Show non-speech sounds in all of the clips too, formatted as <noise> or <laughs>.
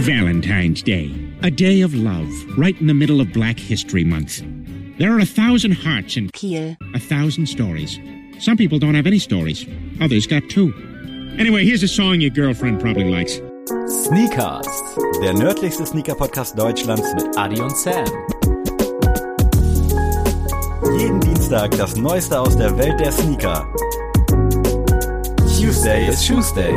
Valentine's Day, a day of love, right in the middle of Black History Month. There are a thousand hearts in Kiel. a thousand stories. Some people don't have any stories, others got two. Anyway, here's a song your girlfriend probably likes. Sneakers, der nördlichste Sneaker-Podcast Deutschlands mit Adi und Sam. Jeden Dienstag das Neueste aus der Welt der Sneaker. Tuesday is Tuesday.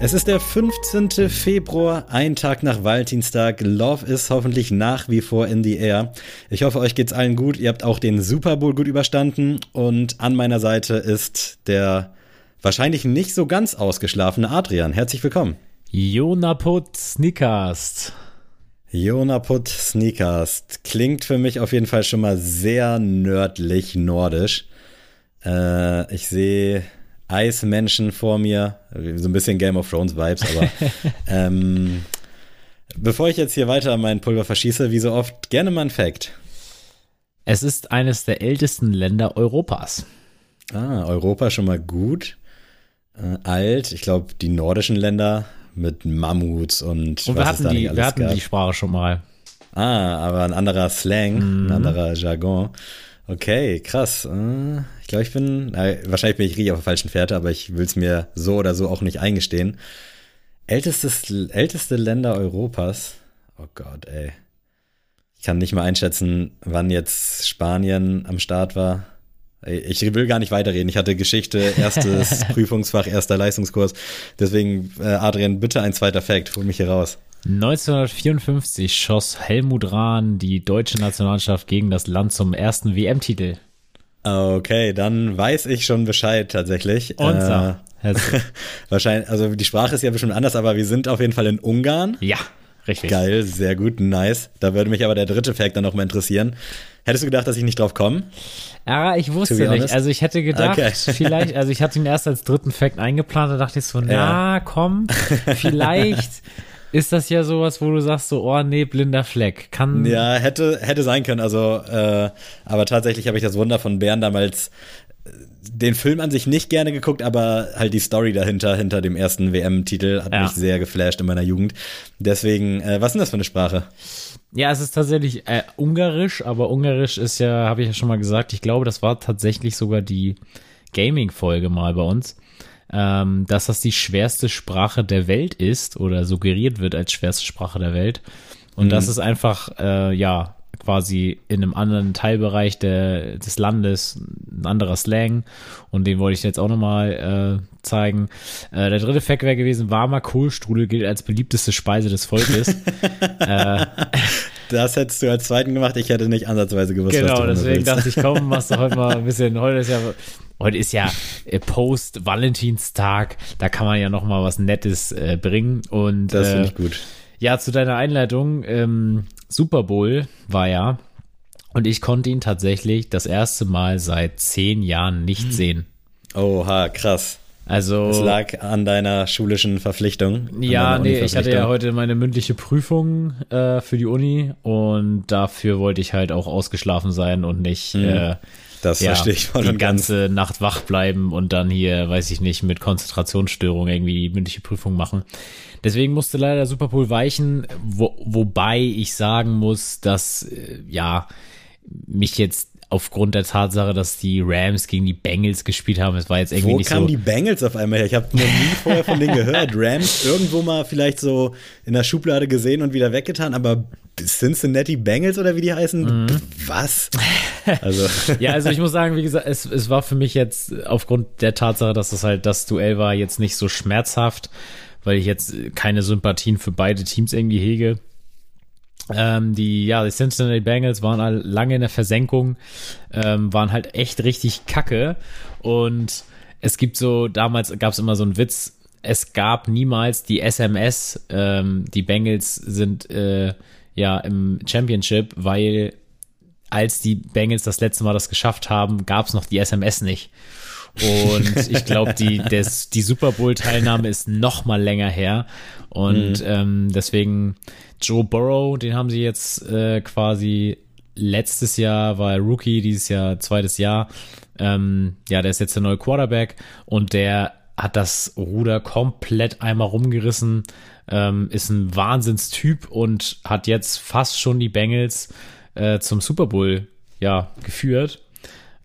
Es ist der 15. Februar, ein Tag nach Valentinstag. Love ist hoffentlich nach wie vor in the air. Ich hoffe, euch geht's allen gut. Ihr habt auch den Super Bowl gut überstanden. Und an meiner Seite ist der wahrscheinlich nicht so ganz ausgeschlafene Adrian. Herzlich willkommen. Jonaput Sneakers. Jonaput Sneakers. Klingt für mich auf jeden Fall schon mal sehr nördlich nordisch. Äh, ich sehe Eismenschen vor mir, so ein bisschen Game of Thrones Vibes, aber <laughs> ähm, bevor ich jetzt hier weiter mein Pulver verschieße, wie so oft, gerne mal ein Fact. Es ist eines der ältesten Länder Europas. Ah, Europa schon mal gut. Äh, alt, ich glaube, die nordischen Länder mit Mammuts und, Und was wir hatten, da nicht die, alles wir hatten gab. die Sprache schon mal. Ah, aber ein anderer Slang, Mhm. ein anderer Jargon. Okay, krass. Äh, Ich glaube, ich bin, äh, wahrscheinlich bin ich richtig auf der falschen Fährte, aber ich will es mir so oder so auch nicht eingestehen. Ältestes, älteste Länder Europas. Oh Gott, ey. Ich kann nicht mal einschätzen, wann jetzt Spanien am Start war. Ich will gar nicht weiterreden. Ich hatte Geschichte, erstes <laughs> Prüfungsfach, erster Leistungskurs. Deswegen, äh, Adrian, bitte ein zweiter Fact. Hol mich hier raus. 1954 schoss Helmut Rahn die deutsche Nationalmannschaft gegen das Land zum ersten WM-Titel. Okay, dann weiß ich schon Bescheid tatsächlich. Und so. Äh, <laughs> wahrscheinlich, also die Sprache ist ja bestimmt anders, aber wir sind auf jeden Fall in Ungarn. ja, richtig. Geil, sehr gut, nice. Da würde mich aber der dritte Fact dann noch mal interessieren. Hättest du gedacht, dass ich nicht drauf komme? Ja, ich wusste nicht. honest. Also ich hätte gedacht, Okay. <laughs> vielleicht, also ich hatte ihn erst als dritten Fact eingeplant, da dachte ich so, na Ja. komm, <laughs> vielleicht ist das ja sowas, wo du sagst so, oh nee, blinder Fleck. Kann, Ja, hätte, hätte sein können. Also, äh, aber tatsächlich habe ich das Wunder von Bären damals äh, den Film an sich nicht gerne geguckt, aber halt die Story dahinter, hinter dem ersten WM-Titel, hat Ja. mich sehr geflasht in meiner Jugend. Deswegen, äh, was ist denn das für eine Sprache? Ja, es ist tatsächlich äh, Ungarisch, aber Ungarisch ist ja, habe ich ja schon mal gesagt, ich glaube, das war tatsächlich sogar die Gaming-Folge mal bei uns, ähm, dass das die schwerste Sprache der Welt ist oder suggeriert wird als schwerste Sprache der Welt. Und das ist einfach, äh, ja, quasi in einem anderen Teilbereich der, des Landes ein anderer Slang und den wollte ich jetzt auch nochmal äh, zeigen. Äh, der dritte Fact wäre gewesen, warmer Kohlstrudel gilt als beliebteste Speise des Volkes. <laughs> Das hättest du als zweiten gemacht, ich hätte nicht ansatzweise gewusst, was du Genau, mir deswegen dachte ich, komm, machst du heute mal ein bisschen, <laughs> heute ist ja, heute ist ja äh, Post-Valentinstag, da kann man ja noch mal was Nettes äh, bringen und Das finde äh, ich gut. Ja, zu deiner Einleitung, ähm, Super Bowl war ja und ich konnte ihn tatsächlich das erste Mal seit zehn Jahren nicht sehen. Oha, krass. Also Es lag an deiner schulischen Verpflichtung. Ja, nee, ich hatte ja heute meine mündliche Prüfung äh, für die Uni und dafür wollte ich halt auch ausgeschlafen sein und nicht äh, Das ja, verstehe ich voll die und ganz. ganze Nacht wach bleiben und dann hier, weiß ich nicht, mit Konzentrationsstörung irgendwie die mündliche Prüfung machen. Deswegen musste leider Superpool weichen, wo, wobei ich sagen muss, dass äh, ja mich jetzt aufgrund der Tatsache, dass die Rams gegen die Bengals gespielt haben, es war jetzt irgendwie Wo nicht kamen so. die Bengals auf einmal her? Ich habe noch nie <laughs> vorher von denen gehört. Rams irgendwo mal vielleicht so in der Schublade gesehen und wieder weggetan, aber Cincinnati Bengals oder wie die heißen? Mhm. Was? Also, <laughs> Ja, also ich muss sagen, wie gesagt, es, es war für mich jetzt aufgrund der Tatsache, dass es halt das Duell war, jetzt nicht so schmerzhaft, weil ich jetzt keine Sympathien für beide Teams irgendwie hege. Ähm, die, ja, die Cincinnati Bengals waren all, lange in der Versenkung, ähm, waren halt echt richtig kacke. Und es gibt so, damals gab es immer so einen Witz, es gab niemals die SMS, ähm, die Bengals sind äh, ja im Championship, weil als die Bengals das letzte Mal das geschafft haben, gab es noch die SMS nicht. Und <laughs> ich glaube, die, des, die Super Bowl-Teilnahme ist noch mal länger her. Und ähm, deswegen Joe Burrow, den haben sie jetzt äh, quasi letztes Jahr war er Rookie, dieses Jahr zweites Jahr. Ähm, ja, der ist jetzt der neue Quarterback und der hat das Ruder komplett einmal rumgerissen, ähm, ist ein Wahnsinnstyp und hat jetzt fast schon die Bengals äh, zum Super Bowl ja, geführt.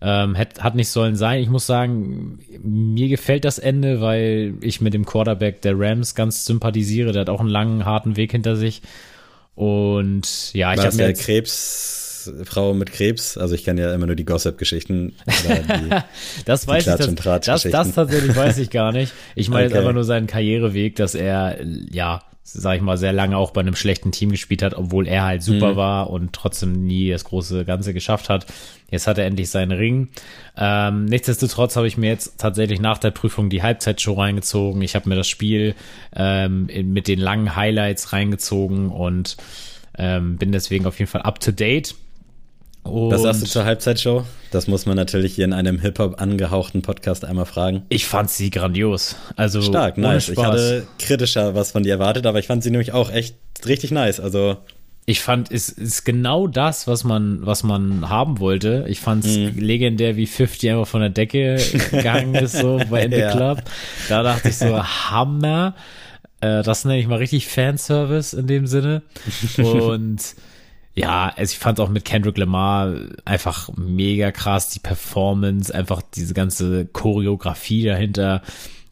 Ähm, hat, hat nicht sollen sein. Ich muss sagen, mir gefällt das Ende, weil ich mit dem Quarterback der Rams ganz sympathisiere. Der hat auch einen langen, harten Weg hinter sich. Und ja, ich habe mir. Jetzt, Krebs Frau mit Krebs. Also ich kenne ja immer nur die Gossip-Geschichten. <laughs> das weiß ich. Das, das, das tatsächlich weiß ich gar nicht. Ich meine okay. jetzt einfach nur seinen Karriereweg, dass er ja sag ich mal, sehr lange auch bei einem schlechten Team gespielt hat, obwohl er halt super mhm. war und trotzdem nie das große Ganze geschafft hat. Jetzt hat er endlich seinen Ring. Ähm, nichtsdestotrotz habe ich mir jetzt tatsächlich nach der Prüfung die Halbzeitshow reingezogen. Ich habe mir das Spiel ähm, mit den langen Highlights reingezogen und ähm, bin deswegen auf jeden Fall up to date. Und Was sagst du zur Halbzeitshow? Das muss man natürlich hier in einem Hip-Hop angehauchten Podcast einmal fragen. Ich fand sie grandios. Also stark, nice. Ich hatte kritischer was von dir erwartet, aber ich fand sie nämlich auch echt richtig nice. Also ich fand, es ist genau das, was man, was man haben wollte. Ich fand es mhm. legendär, wie 50 einfach von der Decke <laughs> gegangen ist, so bei the ja. Club. Da dachte ich so, <laughs> Hammer. Äh, das nenne ich mal richtig Fanservice in dem Sinne. <laughs> Und ja, also ich fand auch mit Kendrick Lamar einfach mega krass, die Performance, einfach diese ganze Choreografie dahinter.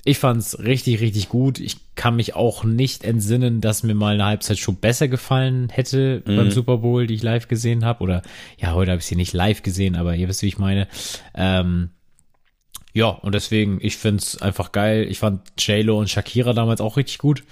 Ich fand's richtig, richtig gut. Ich kann mich auch nicht entsinnen, dass mir mal eine Halbzeitshow besser gefallen hätte mhm. beim Super Bowl, die ich live gesehen habe. Oder ja, heute habe ich sie nicht live gesehen, aber ihr wisst, wie ich meine. Ähm, ja, und deswegen, ich find's einfach geil. Ich fand J-Lo und Shakira damals auch richtig gut.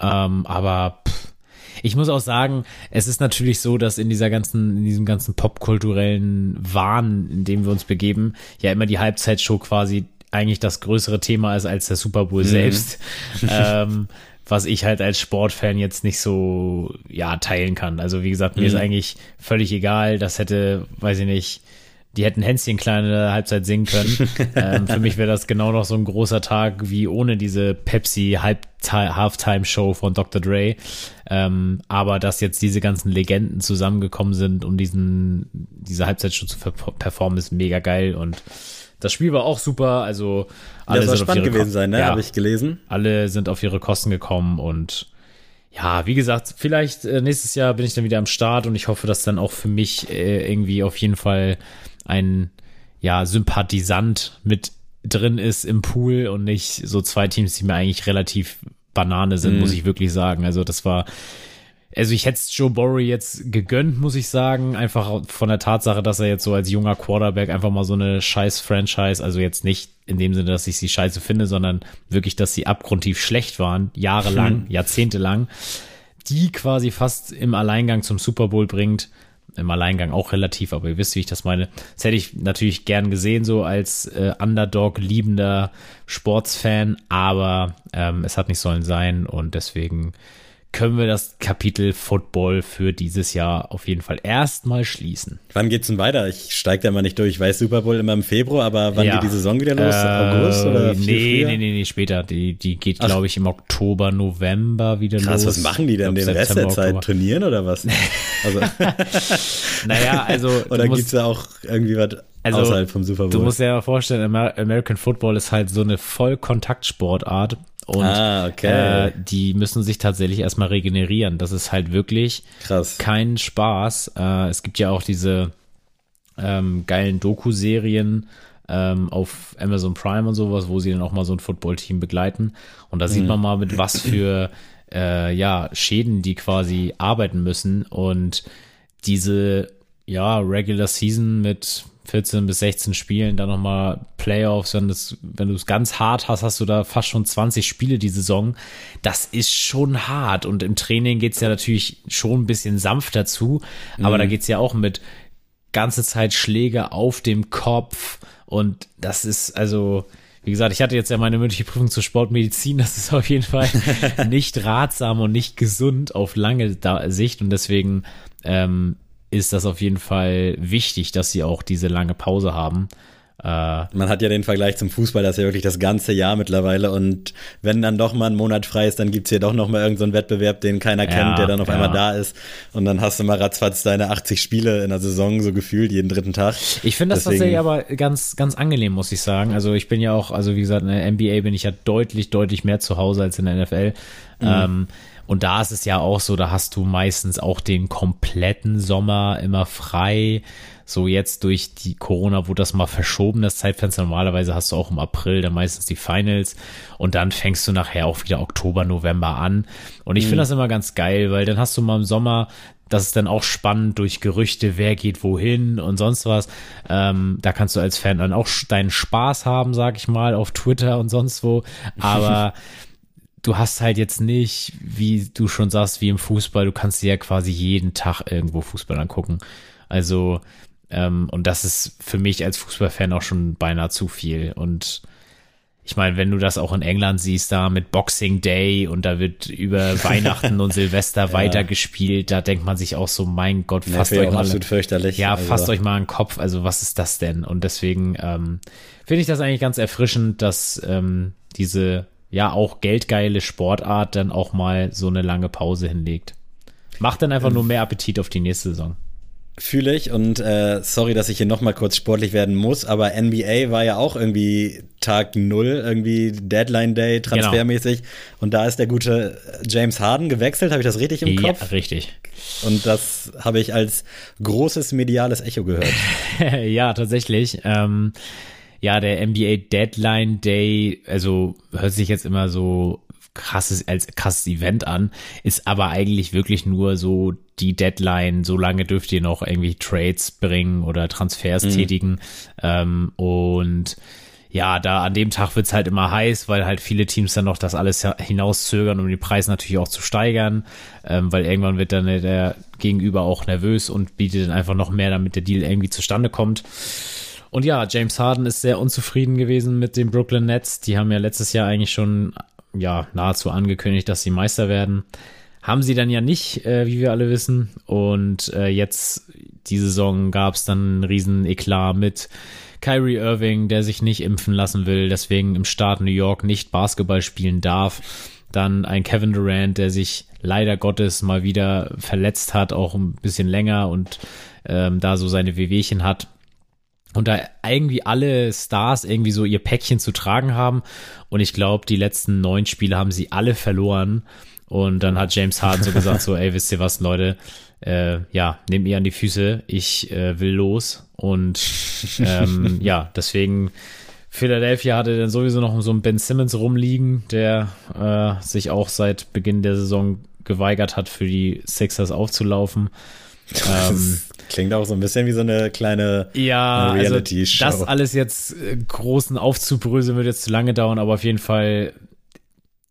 Ähm, aber pff, ich muss auch sagen, es ist natürlich so, dass in dieser ganzen, in diesem ganzen popkulturellen Wahn, in dem wir uns begeben, ja immer die Halbzeitshow quasi eigentlich das größere Thema ist als der Super Bowl mhm. selbst. <laughs> ähm, was ich halt als Sportfan jetzt nicht so, ja, teilen kann. Also wie gesagt, mir mhm. ist eigentlich völlig egal. Das hätte, weiß ich nicht, die hätten Hänschen kleine Halbzeit singen können. <laughs> ähm, für mich wäre das genau noch so ein großer Tag wie ohne diese Pepsi Halftime Show von Dr. Dre. Ähm, aber dass jetzt diese ganzen Legenden zusammengekommen sind, um diesen, diese Halbzeitshow zu performen, ist mega geil und das Spiel war auch super, also alle das soll spannend gewesen sein, ne? Ja, Habe ich gelesen. Alle sind auf ihre Kosten gekommen und ja, wie gesagt, vielleicht äh, nächstes Jahr bin ich dann wieder am Start und ich hoffe, dass dann auch für mich äh, irgendwie auf jeden Fall ein ja, Sympathisant mit drin ist im Pool und nicht so zwei Teams, die mir eigentlich relativ Banane sind, mm. muss ich wirklich sagen. Also das war, also ich hätte Joe Burrow jetzt gegönnt, muss ich sagen, einfach von der Tatsache, dass er jetzt so als junger Quarterback einfach mal so eine scheiß Franchise, also jetzt nicht in dem Sinne, dass ich sie scheiße finde, sondern wirklich, dass sie abgrundtief schlecht waren, jahrelang, hm. <laughs> jahrzehntelang, die quasi fast im Alleingang zum Super Bowl bringt im Alleingang auch relativ, aber ihr wisst, wie ich das meine. Das hätte ich natürlich gern gesehen, so als äh, Underdog-liebender Sportsfan, aber ähm, es hat nicht sollen sein und deswegen können wir das Kapitel Football für dieses Jahr auf jeden Fall erstmal schließen. Wann geht's denn weiter? Ich steige da mal nicht durch. Ich weiß Super Bowl immer im Februar, aber wann ja. geht die Saison wieder los? Äh, August oder nee, nee, nee, nee, später. Die, die geht, glaube ich, im Oktober, November wieder Krass, los. was machen die denn den Rest der Zeit? Oktober. Trainieren oder was? <laughs> Also. <laughs> naja, also. <laughs> oder gibt's da auch irgendwie was also, außerhalb vom Super Bowl? Du musst dir ja vorstellen, American Football ist halt so eine Vollkontaktsportart und ah, okay. äh, die müssen sich tatsächlich erstmal regenerieren. Das ist halt wirklich Krass. kein Spaß. Äh, es gibt ja auch diese ähm, geilen Doku-Serien ähm, auf Amazon Prime und sowas, wo sie dann auch mal so ein Football-Team begleiten. Und da mhm. sieht man mal, mit was für äh, ja, Schäden die quasi arbeiten müssen. Und diese ja, Regular Season mit 14 bis 16 Spielen, dann nochmal Playoffs, wenn, das, wenn du es ganz hart hast, hast du da fast schon 20 Spiele die Saison. Das ist schon hart und im Training geht's ja natürlich schon ein bisschen sanfter zu, aber mhm. da geht's ja auch mit ganze Zeit Schläge auf dem Kopf und das ist also, wie gesagt, ich hatte jetzt ja meine mündliche Prüfung zur Sportmedizin. Das ist auf jeden Fall <laughs> nicht ratsam und nicht gesund auf lange Sicht. Und deswegen ähm, ist das auf jeden Fall wichtig, dass sie auch diese lange Pause haben. Man hat ja den Vergleich zum Fußball, das ist ja wirklich das ganze Jahr mittlerweile. Und wenn dann doch mal ein Monat frei ist, dann gibt's hier doch noch mal irgendeinen so Wettbewerb, den keiner ja, kennt, der dann auf ja. einmal da ist. Und dann hast du mal ratzfatz deine 80 Spiele in der Saison so gefühlt, jeden dritten Tag. Ich finde das tatsächlich aber ganz, ganz angenehm, muss ich sagen. Also ich bin ja auch, also wie gesagt, in der NBA bin ich ja deutlich, deutlich mehr zu Hause als in der NFL. Mhm. Ähm, und da ist es ja auch so, da hast du meistens auch den kompletten Sommer immer frei. So jetzt durch die Corona wurde das mal verschoben, das Zeitfenster. Normalerweise hast du auch im April dann meistens die Finals und dann fängst du nachher auch wieder Oktober, November an. Und ich mhm. finde das immer ganz geil, weil dann hast du mal im Sommer das ist dann auch spannend durch Gerüchte, wer geht wohin und sonst was. Ähm, da kannst du als Fan dann auch deinen Spaß haben, sag ich mal, auf Twitter und sonst wo. <laughs> Aber du hast halt jetzt nicht, wie du schon sagst, wie im Fußball, du kannst dir ja quasi jeden Tag irgendwo Fußball angucken. Also, ähm, und das ist für mich als Fußballfan auch schon beinahe zu viel. Und ich meine, wenn du das auch in England siehst, da mit Boxing Day und da wird über <laughs> Weihnachten und Silvester ja. weitergespielt, da denkt man sich auch so, mein Gott, fasst euch mal. Absolut fürchterlich. Ja, also. fasst euch mal einen Kopf. Also, was ist das denn? Und deswegen ähm, finde ich das eigentlich ganz erfrischend, dass ähm, diese ja auch geldgeile Sportart dann auch mal so eine lange Pause hinlegt. Macht dann einfach nur mehr Appetit auf die nächste Saison. Fühle ich und äh, sorry, dass ich hier nochmal kurz sportlich werden muss, aber NBA war ja auch irgendwie Tag Null, irgendwie Deadline Day, genau. transfermäßig. Genau. Und da ist der gute James Harden gewechselt, habe ich das richtig im Kopf? Ja, richtig. Und das habe ich als großes mediales Echo gehört. <laughs> ja, tatsächlich. Ähm, ja, der NBA Deadline Day, also hört sich jetzt immer so krasses als krasses Event an, ist aber eigentlich wirklich nur so die Deadline, so lange dürft ihr noch irgendwie Trades bringen oder Transfers mhm. tätigen. Ähm, und ja, da an dem Tag wird's halt immer heiß, weil halt viele Teams dann noch das alles hinauszögern, um die Preise natürlich auch zu steigern, ähm, weil irgendwann wird dann der Gegenüber auch nervös und bietet dann einfach noch mehr, damit der Deal irgendwie zustande kommt. Und ja, James Harden ist sehr unzufrieden gewesen mit den Brooklyn Nets. Die haben ja letztes Jahr eigentlich schon ja nahezu angekündigt, dass sie Meister werden. Haben sie dann ja nicht, äh, wie wir alle wissen. Und äh, jetzt die Saison gab es dann einen riesen Eklat mit Kyrie Irving, der sich nicht impfen lassen will, deswegen im Staat New York nicht Basketball spielen darf. Dann ein Kevin Durant, der sich leider Gottes mal wieder verletzt hat, auch ein bisschen länger und ähm, da so seine Wehwehchen hat und da irgendwie alle Stars irgendwie so ihr Päckchen zu tragen haben. Und ich glaube, die letzten neun Spiele haben sie alle verloren. Und dann hat James Harden so gesagt, so, ey, wisst ihr was, Leute, äh, ja, nehmt ihr an die Füße, ich äh, will los. Und ähm, ja, deswegen Philadelphia hatte dann sowieso noch so einen Ben Simmons rumliegen, der äh, sich auch seit Beginn der Saison geweigert hat, für die Sixers aufzulaufen. Ähm, klingt auch so ein bisschen wie so eine kleine ja, Reality-Show. Also das alles jetzt äh, großen aufzubröseln wird jetzt zu lange dauern, aber auf jeden Fall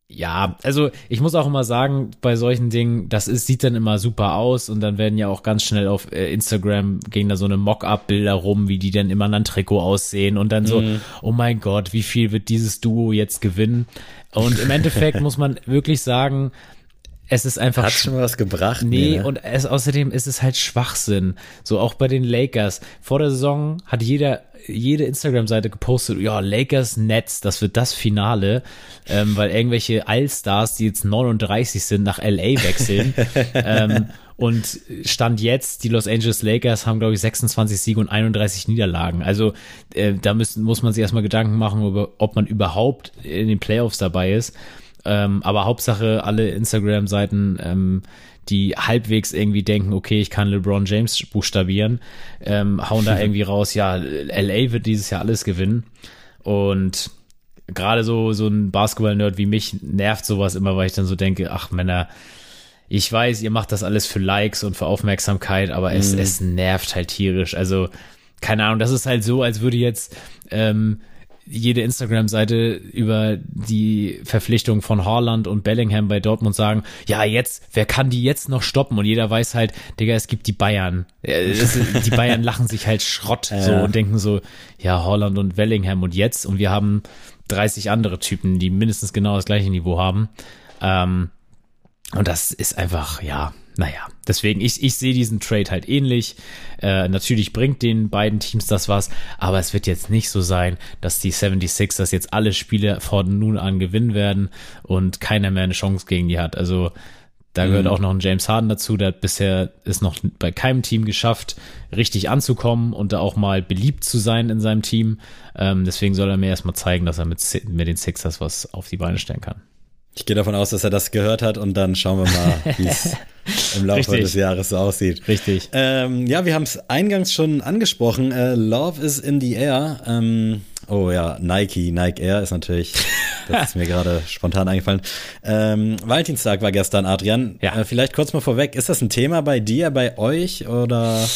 ja, also ich muss auch immer sagen, bei solchen Dingen, das ist, sieht dann immer super aus und dann werden ja auch ganz schnell auf äh, Instagram gehen da so eine Mock-up-Bilder rum, wie die dann immer an einem Trikot aussehen und dann so, mm. oh mein Gott, wie viel wird dieses Duo jetzt gewinnen? Und im Endeffekt <laughs> muss man wirklich sagen, es ist einfach. Hat schon mal was gebracht? Nee, nee ne? und es, außerdem ist es halt Schwachsinn. So auch bei den Lakers. Vor der Saison hat jeder, jede Instagram-Seite gepostet, ja, Lakers Nets, das wird das Finale, ähm, weil irgendwelche Allstars, die jetzt 39 sind, nach LA wechseln. <laughs> ähm, und Stand jetzt, die Los Angeles Lakers haben, glaube ich, 26 Siege und 31 Niederlagen. Also äh, da müssen, muss man sich erstmal Gedanken machen, ob man überhaupt in den Playoffs dabei ist. Ähm, aber Hauptsache alle Instagram-Seiten, ähm, die halbwegs irgendwie denken, okay, ich kann LeBron James buchstabieren, ähm, hauen da <laughs> irgendwie raus, ja, LA wird dieses Jahr alles gewinnen. Und gerade so, so ein Basketball-Nerd wie mich nervt sowas immer, weil ich dann so denke, ach Männer, ich weiß, ihr macht das alles für Likes und für Aufmerksamkeit, aber es, mhm. es nervt halt tierisch. Also, keine Ahnung, das ist halt so, als würde jetzt ähm, jede Instagram-Seite über die Verpflichtung von Haaland und Bellingham bei Dortmund sagen, ja, jetzt, wer kann die jetzt noch stoppen? Und jeder weiß halt, Digga, es gibt die Bayern. die Bayern <laughs> lachen sich halt Schrott so ja. und denken so, ja, Haaland und Bellingham und jetzt. Und wir haben 30 andere Typen, die mindestens genau das gleiche Niveau haben. Ähm, und das ist einfach, ja, naja, deswegen, ich, ich sehe diesen Trade halt ähnlich. Äh, natürlich bringt den beiden Teams das was, aber es wird jetzt nicht so sein, dass die 76ers jetzt alle Spiele von nun an gewinnen werden und keiner mehr eine Chance gegen die hat. Also da gehört mhm. auch noch ein James Harden dazu, der hat bisher ist noch bei keinem Team geschafft, richtig anzukommen und da auch mal beliebt zu sein in seinem Team. Ähm, deswegen soll er mir erstmal zeigen, dass er mit, mit den Sixers was auf die Beine stellen kann. Ich gehe davon aus, dass er das gehört hat und dann schauen wir mal, <laughs> wie es im Laufe Richtig. des Jahres so aussieht. Richtig. Ähm, ja, wir haben es eingangs schon angesprochen. Äh, Love is in the air. Ähm, oh ja, Nike, Nike Air ist natürlich, <laughs> das ist mir gerade spontan eingefallen. Ähm, Valentinstag war gestern, Adrian. Ja. Äh, vielleicht kurz mal vorweg, ist das ein Thema bei dir, bei euch oder?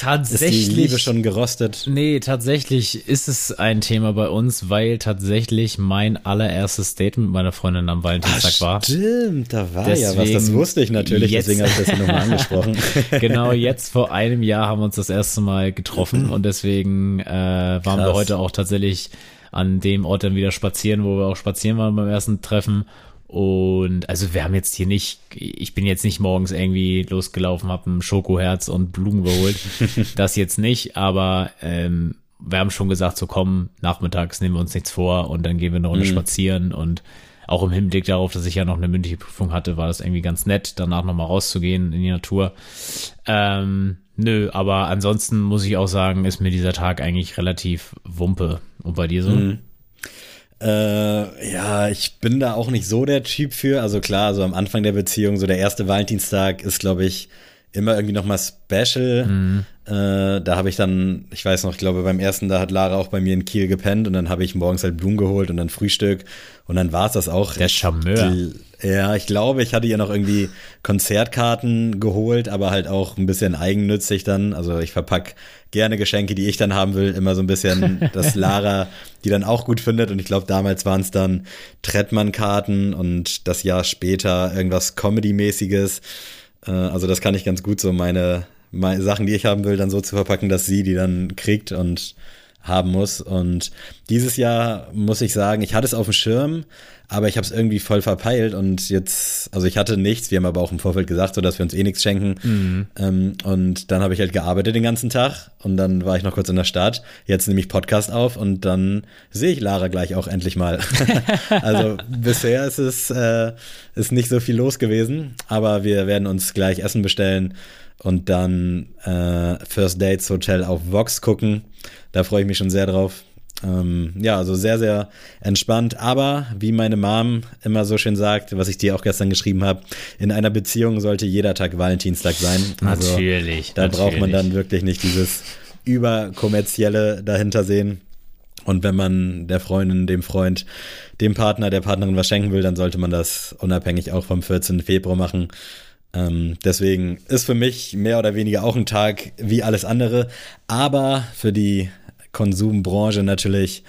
Tatsächlich. Ist die Liebe schon gerostet? Nee, tatsächlich ist es ein Thema bei uns, weil tatsächlich mein allererstes Date mit meiner Freundin am Valentinstag Ach, war. Stimmt, da war deswegen, ja was. Das wusste ich natürlich, jetzt, deswegen habe ich das nochmal <laughs> angesprochen. genau, jetzt vor einem Jahr haben wir uns das erste Mal getroffen und deswegen äh, waren Krass. wir heute auch tatsächlich an dem Ort dann wieder spazieren, wo wir auch spazieren waren beim ersten Treffen. Und also wir haben jetzt hier nicht, ich bin jetzt nicht morgens irgendwie losgelaufen, habe ein Schokoherz und Blumen geholt. <laughs> das jetzt nicht, aber ähm, wir haben schon gesagt, so komm, nachmittags nehmen wir uns nichts vor und dann gehen wir eine Runde mhm. spazieren und auch im Hinblick darauf, dass ich ja noch eine mündliche Prüfung hatte, war das irgendwie ganz nett, danach nochmal rauszugehen in die Natur. Ähm, nö, aber ansonsten muss ich auch sagen, ist mir dieser Tag eigentlich relativ wumpe. Und bei dir so? Mhm. Äh, ja, ich bin da auch nicht so der Typ für. Also klar, so am Anfang der Beziehung, so der erste Valentinstag ist, glaube ich, immer irgendwie nochmal special. Mhm. Äh, da habe ich dann, ich weiß noch, ich glaube beim ersten, da hat Lara auch bei mir in Kiel gepennt und dann habe ich morgens halt Blumen geholt und dann Frühstück und dann war es das auch. Der Charmeur. Ja, ich glaube, ich hatte ihr noch irgendwie Konzertkarten geholt, aber halt auch ein bisschen eigennützig dann. Also ich verpack gerne Geschenke, die ich dann haben will, immer so ein bisschen, <laughs> dass Lara die dann auch gut findet. Und ich glaube, damals waren es dann Trettmann-Karten und das Jahr später irgendwas Comedy-mäßiges. Äh, also das kann ich ganz gut so meine, meine Sachen, die ich haben will, dann so zu verpacken, dass sie die dann kriegt und haben muss. Und dieses Jahr muss ich sagen, ich hatte es auf dem Schirm, aber ich habe es irgendwie voll verpeilt und jetzt, also ich hatte nichts, wir haben aber auch im Vorfeld gesagt, so dass wir uns eh nichts schenken. Mhm. Ähm, und dann habe ich halt gearbeitet den ganzen Tag und dann war ich noch kurz in der Stadt. Jetzt nehme ich Podcast auf und dann sehe ich Lara gleich auch endlich mal. <laughs> <laughs> also bisher ist es äh, ist nicht so viel los gewesen, aber wir werden uns gleich Essen bestellen und dann äh, First Dates Hotel auf Vox gucken. Da freue ich mich schon sehr drauf. Ähm, ja, also sehr, sehr entspannt. Aber wie meine Mom immer so schön sagt, was ich dir auch gestern geschrieben habe, in einer Beziehung sollte jeder Tag Valentinstag sein. Also natürlich. Da natürlich. braucht man dann wirklich nicht dieses überkommerzielle dahinter sehen. Und wenn man der Freundin, dem Freund, dem Partner, der Partnerin was schenken will, dann sollte man das unabhängig auch vom 14. Februar machen. Ähm, deswegen ist für mich mehr oder weniger auch ein Tag wie alles andere, aber für die Konsumbranche natürlich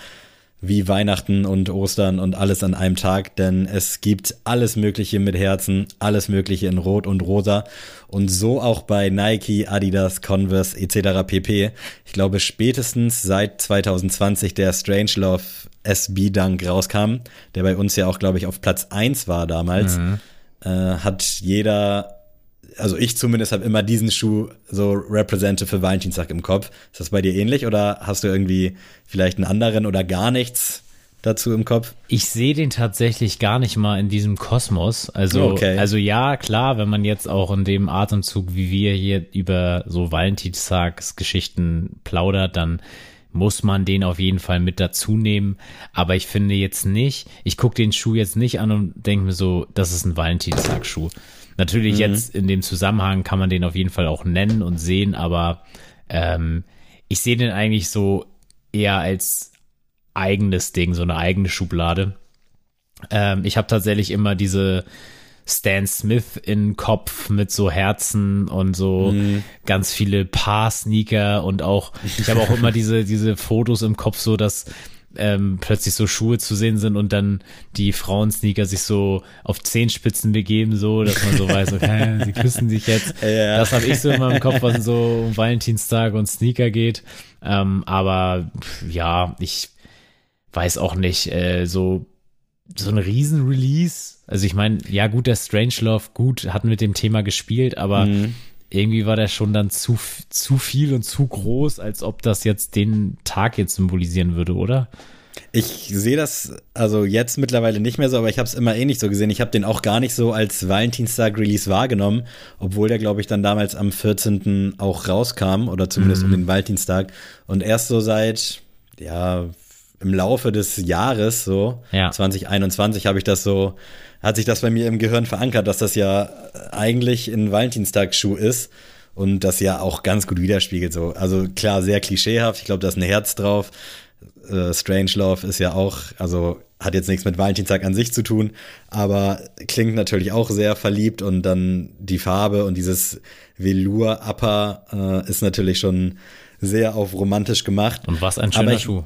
wie Weihnachten und Ostern und alles an einem Tag, denn es gibt alles Mögliche mit Herzen, alles Mögliche in Rot und Rosa und so auch bei Nike, Adidas, Converse etc. pp. Ich glaube spätestens seit 2020 der Strangelove SB Dunk rauskam, der bei uns ja auch glaube ich auf Platz 1 war damals, mhm. äh, hat jeder also ich zumindest habe immer diesen Schuh so representative für Valentinstag im Kopf. Ist das bei dir ähnlich oder hast du irgendwie vielleicht einen anderen oder gar nichts dazu im Kopf? Ich sehe den tatsächlich gar nicht mal in diesem Kosmos. Also, okay. also ja, klar, wenn man jetzt auch in dem Atemzug, wie wir hier über so Valentinstagsgeschichten plaudert, dann muss man den auf jeden Fall mit dazu nehmen. Aber ich finde jetzt nicht, ich gucke den Schuh jetzt nicht an und denke mir so, das ist ein Valentinstagsschuh. Natürlich mhm. jetzt in dem Zusammenhang kann man den auf jeden Fall auch nennen und sehen, aber ähm, ich sehe den eigentlich so eher als eigenes Ding, so eine eigene Schublade. Ähm, ich habe tatsächlich immer diese Stan Smith in Kopf mit so Herzen und so mhm. ganz viele Paar-Sneaker und auch, ich habe auch immer diese, diese Fotos im Kopf, so dass ähm, plötzlich so Schuhe zu sehen sind und dann die Frauensneaker sich so auf Zehenspitzen begeben, so, dass man so weiß, okay, <laughs> sie küssen sich jetzt. Ja. Das habe ich so in meinem Kopf, was so um Valentinstag und Sneaker geht. Ähm, aber ja, ich weiß auch nicht, äh, so so ein Riesen-Release. Also ich meine, ja gut, der Strangelove, gut, hat mit dem Thema gespielt, aber Mhm. Irgendwie war der schon dann zu, zu viel und zu groß, als ob das jetzt den Tag jetzt symbolisieren würde, oder? Ich sehe das also jetzt mittlerweile nicht mehr so, aber ich habe es immer eh nicht so gesehen. Ich habe den auch gar nicht so als Valentinstag-Release wahrgenommen, obwohl der, glaube ich, dann damals am 14. auch rauskam oder zumindest um den Valentinstag. Und erst so seit, ja, im Laufe des Jahres, so Ja. 2021, habe ich das so, hat sich das bei mir im Gehirn verankert, dass das ja eigentlich ein Valentinstag-Schuh ist. Und das ja auch ganz gut widerspiegelt. So. Also klar, sehr klischeehaft. Ich glaube, da ist ein Herz drauf äh, Strangelove ist ja auch, also hat jetzt nichts mit Valentinstag an sich zu tun, aber klingt natürlich auch sehr verliebt und dann die Farbe und dieses Velour-Upper äh, ist natürlich schon sehr auf romantisch gemacht. Und was ein schöner ich- Schuh.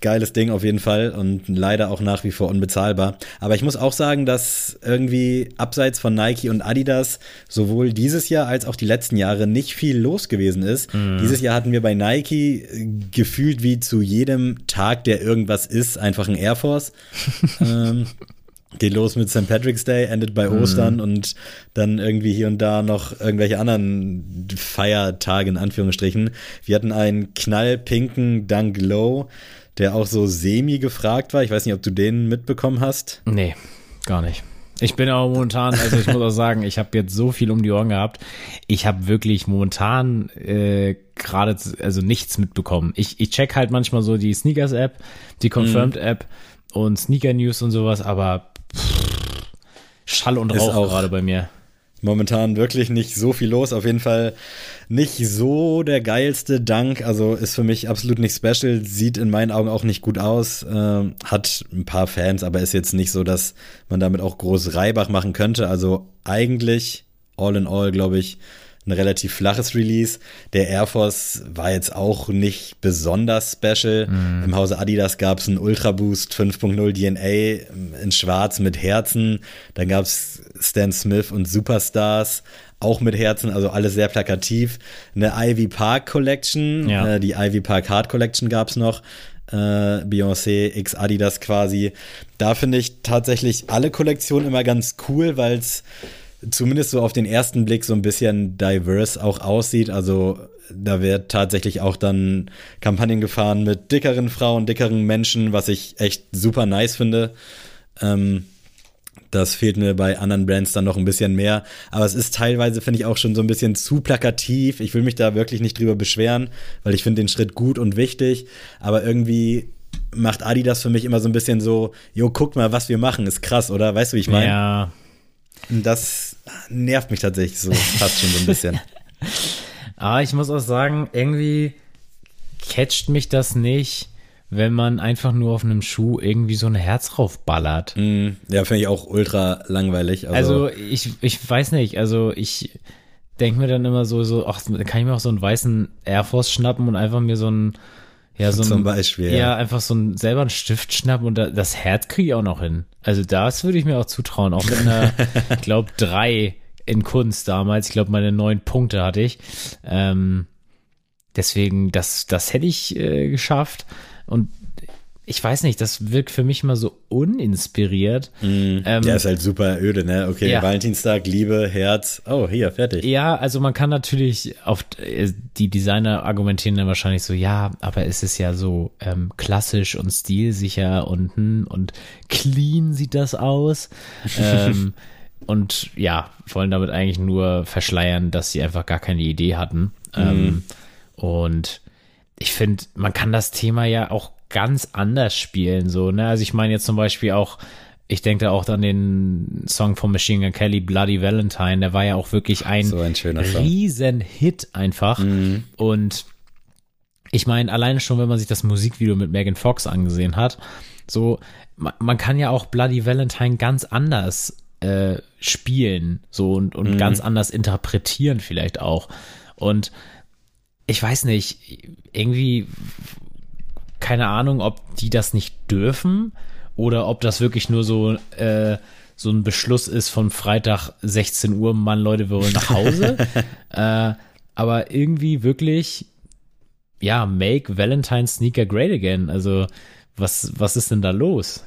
Geiles Ding auf jeden Fall und leider auch nach wie vor unbezahlbar. Aber ich muss auch sagen, dass irgendwie abseits von Nike und Adidas sowohl dieses Jahr als auch die letzten Jahre nicht viel los gewesen ist. Dieses Jahr hatten wir bei Nike äh, gefühlt wie zu jedem Tag, der irgendwas ist, einfach ein Air Force. <laughs> ähm, geht los mit St. Patrick's Day, endet bei Ostern und dann irgendwie hier und da noch irgendwelche anderen Feiertage in Anführungsstrichen. Wir hatten einen knallpinken Dunk Low, der auch so semi gefragt war. Ich weiß nicht, ob du den mitbekommen hast. Nee, gar nicht. Ich bin aber momentan, also ich muss auch sagen, ich habe jetzt so viel um die Ohren gehabt. Ich habe wirklich momentan äh, gerade also nichts mitbekommen. Ich, ich check halt manchmal so die Sneakers-App, die Confirmed-App und Sneaker-News und sowas, aber Schall und Rauch auch- gerade bei mir. Momentan wirklich nicht so viel los. Auf jeden Fall nicht so der geilste Dank. Also ist für mich absolut nicht special. Sieht in meinen Augen auch nicht gut aus. Ähm, hat ein paar Fans, aber ist jetzt nicht so, dass man damit auch groß Reibach machen könnte. Also eigentlich all in all, glaube ich, ein relativ flaches Release. Der Air Force war jetzt auch nicht besonders special. Im Hause Adidas gab es einen Ultra Boost 5.0 DNA in Schwarz mit Herzen. Dann gab es Stan Smith und Superstars auch mit Herzen, also alles sehr plakativ. Eine Ivy Park Collection, Ja. äh, die Ivy Park Hard Collection gab es noch. Äh, Beyoncé X Adidas quasi. Da finde ich tatsächlich alle Kollektionen immer ganz cool, weil es zumindest so auf den ersten Blick so ein bisschen diverse auch aussieht. Also da wird tatsächlich auch dann Kampagnen gefahren mit dickeren Frauen, dickeren Menschen, was ich echt super nice finde. Ähm, das fehlt mir bei anderen Brands dann noch ein bisschen mehr. Aber es ist teilweise, finde ich, auch schon so ein bisschen zu plakativ. Ich will mich da wirklich nicht drüber beschweren, weil ich finde den Schritt gut und wichtig. Aber irgendwie macht Adidas für mich immer so ein bisschen so, jo, guck mal, was wir machen, ist krass, oder? Weißt du, wie ich meine? Ja, Das nervt mich tatsächlich so fast schon so ein bisschen. aber <laughs> ich muss auch sagen, irgendwie catcht mich das nicht, wenn man einfach nur auf einem Schuh irgendwie so ein Herz raufballert. Mm, ja, finde ich auch ultra langweilig. Also, Also ich, ich weiß nicht, also ich denke mir dann immer so, so, ach, kann ich mir auch so einen weißen Air Force schnappen und einfach mir so ein, ja, so ein, Zum Beispiel, ja. einfach so ein, selber einen Stift schnappen und da, das Herz kriege ich auch noch hin. Also das würde ich mir auch zutrauen, auch mit einer, <laughs> ich glaube, drei in Kunst damals, ich glaube, meine neun Punkte hatte ich. Ähm, deswegen, das, das hätte ich äh, geschafft und ich weiß nicht, das wirkt für mich immer so uninspiriert. Ähm, der ist halt super öde, ne? Okay, Ja. Valentinstag, Liebe, Herz. Oh, hier, fertig. Ja, also man kann natürlich auf äh, die Designer argumentieren dann wahrscheinlich so, ja, aber es ist ja so ähm, klassisch und stilsicher und hm, und clean sieht das aus. <laughs> ähm, und ja, wollen damit eigentlich nur verschleiern, dass sie einfach gar keine Idee hatten. Ähm, und ich finde, man kann das Thema ja auch ganz anders spielen, so, ne? Also ich meine jetzt zum Beispiel auch, ich denke da auch an den Song von Machine Gun Kelly, Bloody Valentine, der war ja auch wirklich ein, So ein riesen Hit einfach. Und ich meine, alleine schon, wenn man sich das Musikvideo mit Megan Fox angesehen hat, so, man, man kann ja auch Bloody Valentine ganz anders äh, spielen, so und, und ganz anders interpretieren vielleicht auch. Und ich weiß nicht, irgendwie, keine Ahnung, ob die das nicht dürfen oder ob das wirklich nur so, äh, so ein Beschluss ist von Freitag 16 Uhr, Mann, Leute, wir wollen nach Hause. <laughs> äh, aber irgendwie wirklich, ja, make Valentine Sneaker great again. Also, was, was ist denn da los?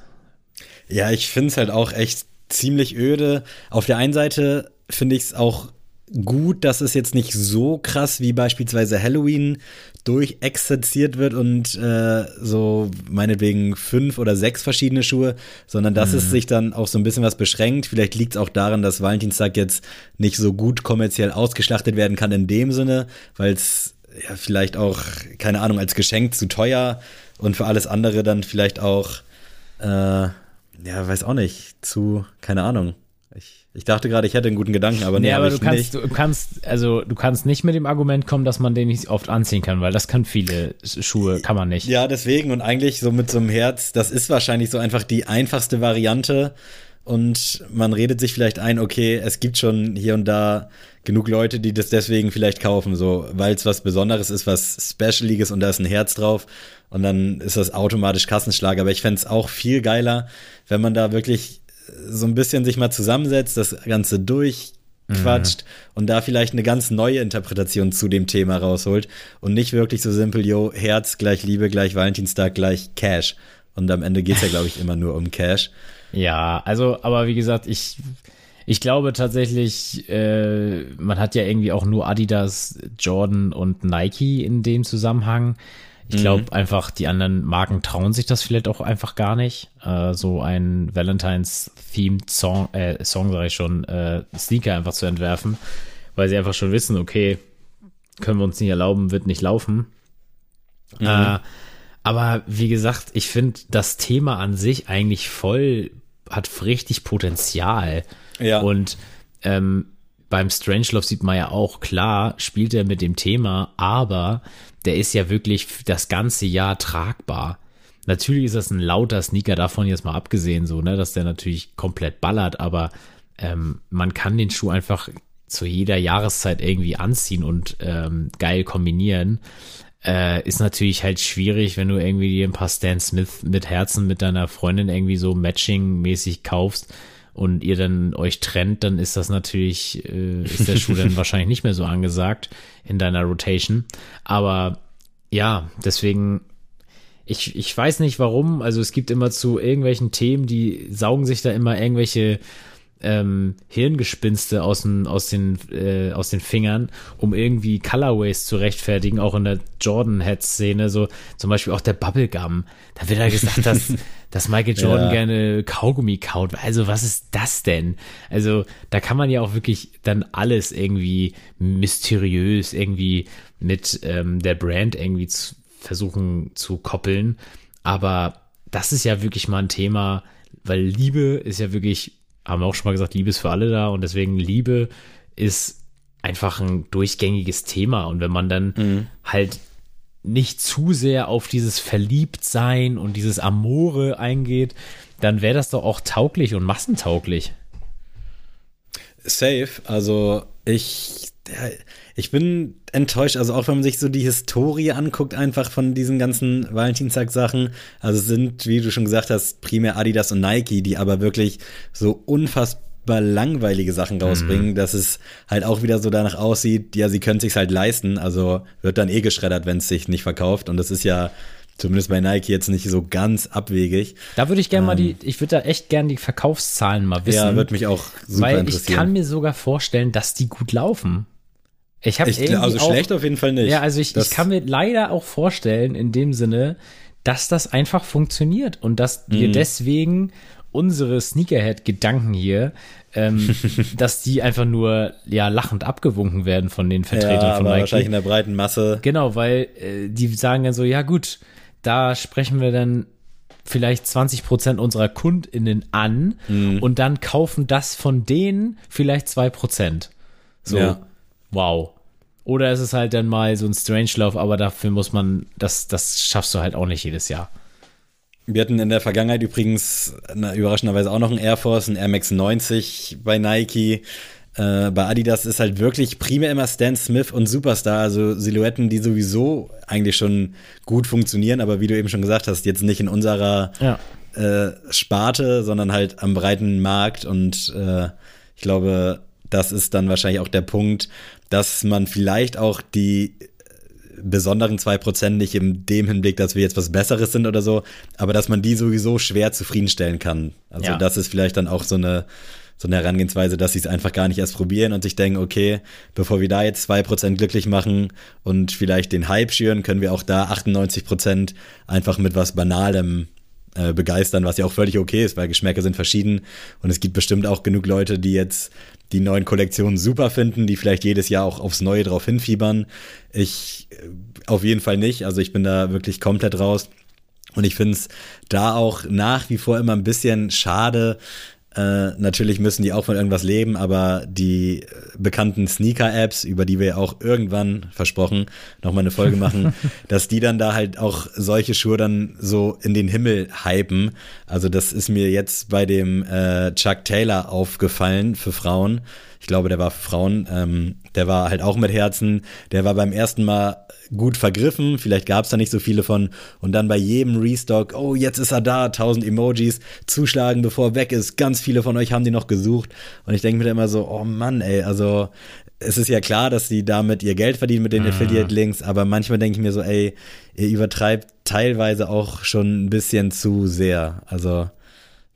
Ja, ich finde es halt auch echt ziemlich öde. Auf der einen Seite finde ich es auch gut, dass es jetzt nicht so krass wie beispielsweise Halloween durchexerziert wird und äh, so meinetwegen fünf oder sechs verschiedene Schuhe, sondern dass mhm. es sich dann auch so ein bisschen was beschränkt. Vielleicht liegt es auch daran, dass Valentinstag jetzt nicht so gut kommerziell ausgeschlachtet werden kann in dem Sinne, weil es ja vielleicht auch, keine Ahnung, als Geschenk zu teuer und für alles andere dann vielleicht auch, äh, ja, weiß auch nicht, zu, keine Ahnung. Ich, ich dachte gerade, ich hätte einen guten Gedanken, aber nee, nee aber du kannst, nicht. du kannst, also du kannst nicht mit dem Argument kommen, dass man den nicht oft anziehen kann, weil das kann viele Schuhe, kann man nicht. Ja, deswegen und eigentlich so mit so einem Herz, das ist wahrscheinlich so einfach die einfachste Variante und man redet sich vielleicht ein, okay, es gibt schon hier und da genug Leute, die das deswegen vielleicht kaufen, so, weil es was Besonderes ist, was Specialiges und da ist ein Herz drauf und dann ist das automatisch Kassenschlag. Aber ich fände es auch viel geiler, wenn man da wirklich so ein bisschen sich mal zusammensetzt, das Ganze durchquatscht mhm. und da vielleicht eine ganz neue Interpretation zu dem Thema rausholt und nicht wirklich so simpel, yo, Herz gleich Liebe gleich Valentinstag gleich Cash. Und am Ende geht's ja, glaube ich, immer nur um Cash. <laughs> Ja, also, aber wie gesagt, ich, ich glaube tatsächlich, äh, man hat ja irgendwie auch nur Adidas, Jordan und Nike in dem Zusammenhang. Ich glaube mhm. einfach, die anderen Marken trauen sich das vielleicht auch einfach gar nicht. Äh, so ein Valentines-themed Song, äh, Song sage ich schon, äh, Sneaker einfach zu entwerfen, weil sie einfach schon wissen, okay, können wir uns nicht erlauben, wird nicht laufen. Mhm. Äh, aber wie gesagt, ich finde das Thema an sich eigentlich voll hat richtig Potenzial. Ja. Und ähm, beim Strangelove sieht man ja auch, klar, spielt er mit dem Thema, aber der ist ja wirklich das ganze Jahr tragbar. Natürlich ist das ein lauter Sneaker, davon jetzt mal abgesehen, so, ne, dass der natürlich komplett ballert, aber ähm, man kann den Schuh einfach zu jeder Jahreszeit irgendwie anziehen und ähm, geil kombinieren. Äh, ist natürlich halt schwierig, wenn du irgendwie dir ein paar Stan Smith mit Herzen mit deiner Freundin irgendwie so matching-mäßig kaufst und ihr dann euch trennt, dann ist das natürlich, äh, ist der Schuh dann <laughs> wahrscheinlich nicht mehr so angesagt in deiner Rotation. Aber ja, deswegen, ich, ich weiß nicht warum, also es gibt immer zu irgendwelchen Themen, die saugen sich da immer irgendwelche ähm, Hirngespinste aus den, aus, den, äh, aus den Fingern, um irgendwie Colorways zu rechtfertigen, auch in der Jordan-Head-Szene, so zum Beispiel auch der Bubblegum. Da wird ja gesagt, dass, <laughs> dass Michael Jordan ja. gerne Kaugummi kaut. Also was ist das denn? Also da kann man ja auch wirklich dann alles irgendwie mysteriös irgendwie mit ähm, der Brand irgendwie zu, versuchen zu koppeln. Aber das ist ja wirklich mal ein Thema, weil Liebe ist ja wirklich haben wir auch schon mal gesagt, Liebe ist für alle da und deswegen Liebe ist einfach ein durchgängiges Thema. Und wenn man dann mhm. halt nicht zu sehr auf dieses Verliebtsein und dieses Amore eingeht, dann wäre das doch auch tauglich und massentauglich. Safe. Also ich, ich bin enttäuscht. Also auch wenn man sich so die Historie anguckt, einfach von diesen ganzen Valentinstag-Sachen. Also sind, wie du schon gesagt hast, primär Adidas und Nike, die aber wirklich so unfassbar langweilige Sachen rausbringen, mhm. dass es halt auch wieder so danach aussieht, ja, sie können sich's halt leisten, also wird dann eh geschreddert, wenn es sich nicht verkauft. Und das ist ja zumindest bei Nike jetzt nicht so ganz abwegig. Da würde ich gerne ähm, mal die, ich würde da echt gerne die Verkaufszahlen mal wissen. Ja, würde mich auch super weil interessieren. ich kann mir sogar vorstellen, dass die gut laufen. Ich habe also auch, schlecht auf jeden Fall nicht. Ja, also ich, ich kann mir leider auch vorstellen in dem Sinne, dass das einfach funktioniert und dass wir mhm. deswegen unsere Sneakerhead-Gedanken hier, ähm, <laughs> dass die einfach nur ja lachend abgewunken werden von den Vertretern ja, von Nike. wahrscheinlich in der breiten Masse. Genau, weil äh, die sagen dann so, ja gut, da sprechen wir dann vielleicht 20 Prozent unserer KundInnen an mhm. und dann kaufen das von denen vielleicht zwei Prozent. So. Ja wow. Oder ist es halt dann mal so ein Strange-Lauf, aber dafür muss man, das, das schaffst du halt auch nicht jedes Jahr. Wir hatten in der Vergangenheit übrigens na, überraschenderweise auch noch einen Air Force, einen Air Max 90 bei Nike. Äh, bei Adidas ist halt wirklich primär immer Stan Smith und Superstar, also Silhouetten, die sowieso eigentlich schon gut funktionieren, aber wie du eben schon gesagt hast, jetzt nicht in unserer ja. äh, Sparte, sondern halt am breiten Markt und äh, ich glaube, das ist dann wahrscheinlich auch der Punkt, dass man vielleicht auch die besonderen zwei Prozent nicht in dem Hinblick, dass wir jetzt was Besseres sind oder so, aber dass man die sowieso schwer zufriedenstellen kann. Also Ja. das ist vielleicht dann auch so eine, so eine Herangehensweise, dass sie es einfach gar nicht erst probieren und sich denken, okay, bevor wir da jetzt zwei Prozent glücklich machen und vielleicht den Hype schüren, können wir auch da 98 Prozent einfach mit was Banalem äh, begeistern, was ja auch völlig okay ist, weil Geschmäcker sind verschieden und es gibt bestimmt auch genug Leute, die jetzt die neuen Kollektionen super finden, die vielleicht jedes Jahr auch aufs Neue drauf hinfiebern. Ich äh, auf jeden Fall nicht, also ich bin da wirklich komplett raus. Und ich finde es da auch nach wie vor immer ein bisschen schade. Äh, natürlich müssen die auch von irgendwas leben, aber die äh, bekannten Sneaker-Apps, über die wir ja auch irgendwann versprochen, nochmal eine Folge <laughs> machen, dass die dann da halt auch solche Schuhe dann so in den Himmel hypen. Also das ist mir jetzt bei dem äh, Chuck Taylor aufgefallen für Frauen. Ich glaube, der war für Frauen. Ähm, der war halt auch mit Herzen. Der war beim ersten Mal gut vergriffen. Vielleicht gab es da nicht so viele von. Und dann bei jedem Restock, oh, jetzt ist er da, tausend Emojis, zuschlagen, bevor er weg ist. Ganz viele von euch haben die noch gesucht. Und ich denke mir dann immer so, oh Mann, ey, also es ist ja klar, dass sie damit ihr Geld verdienen mit den Affiliate-Links, aber manchmal denke ich mir so, ey, ihr übertreibt teilweise auch schon ein bisschen zu sehr. Also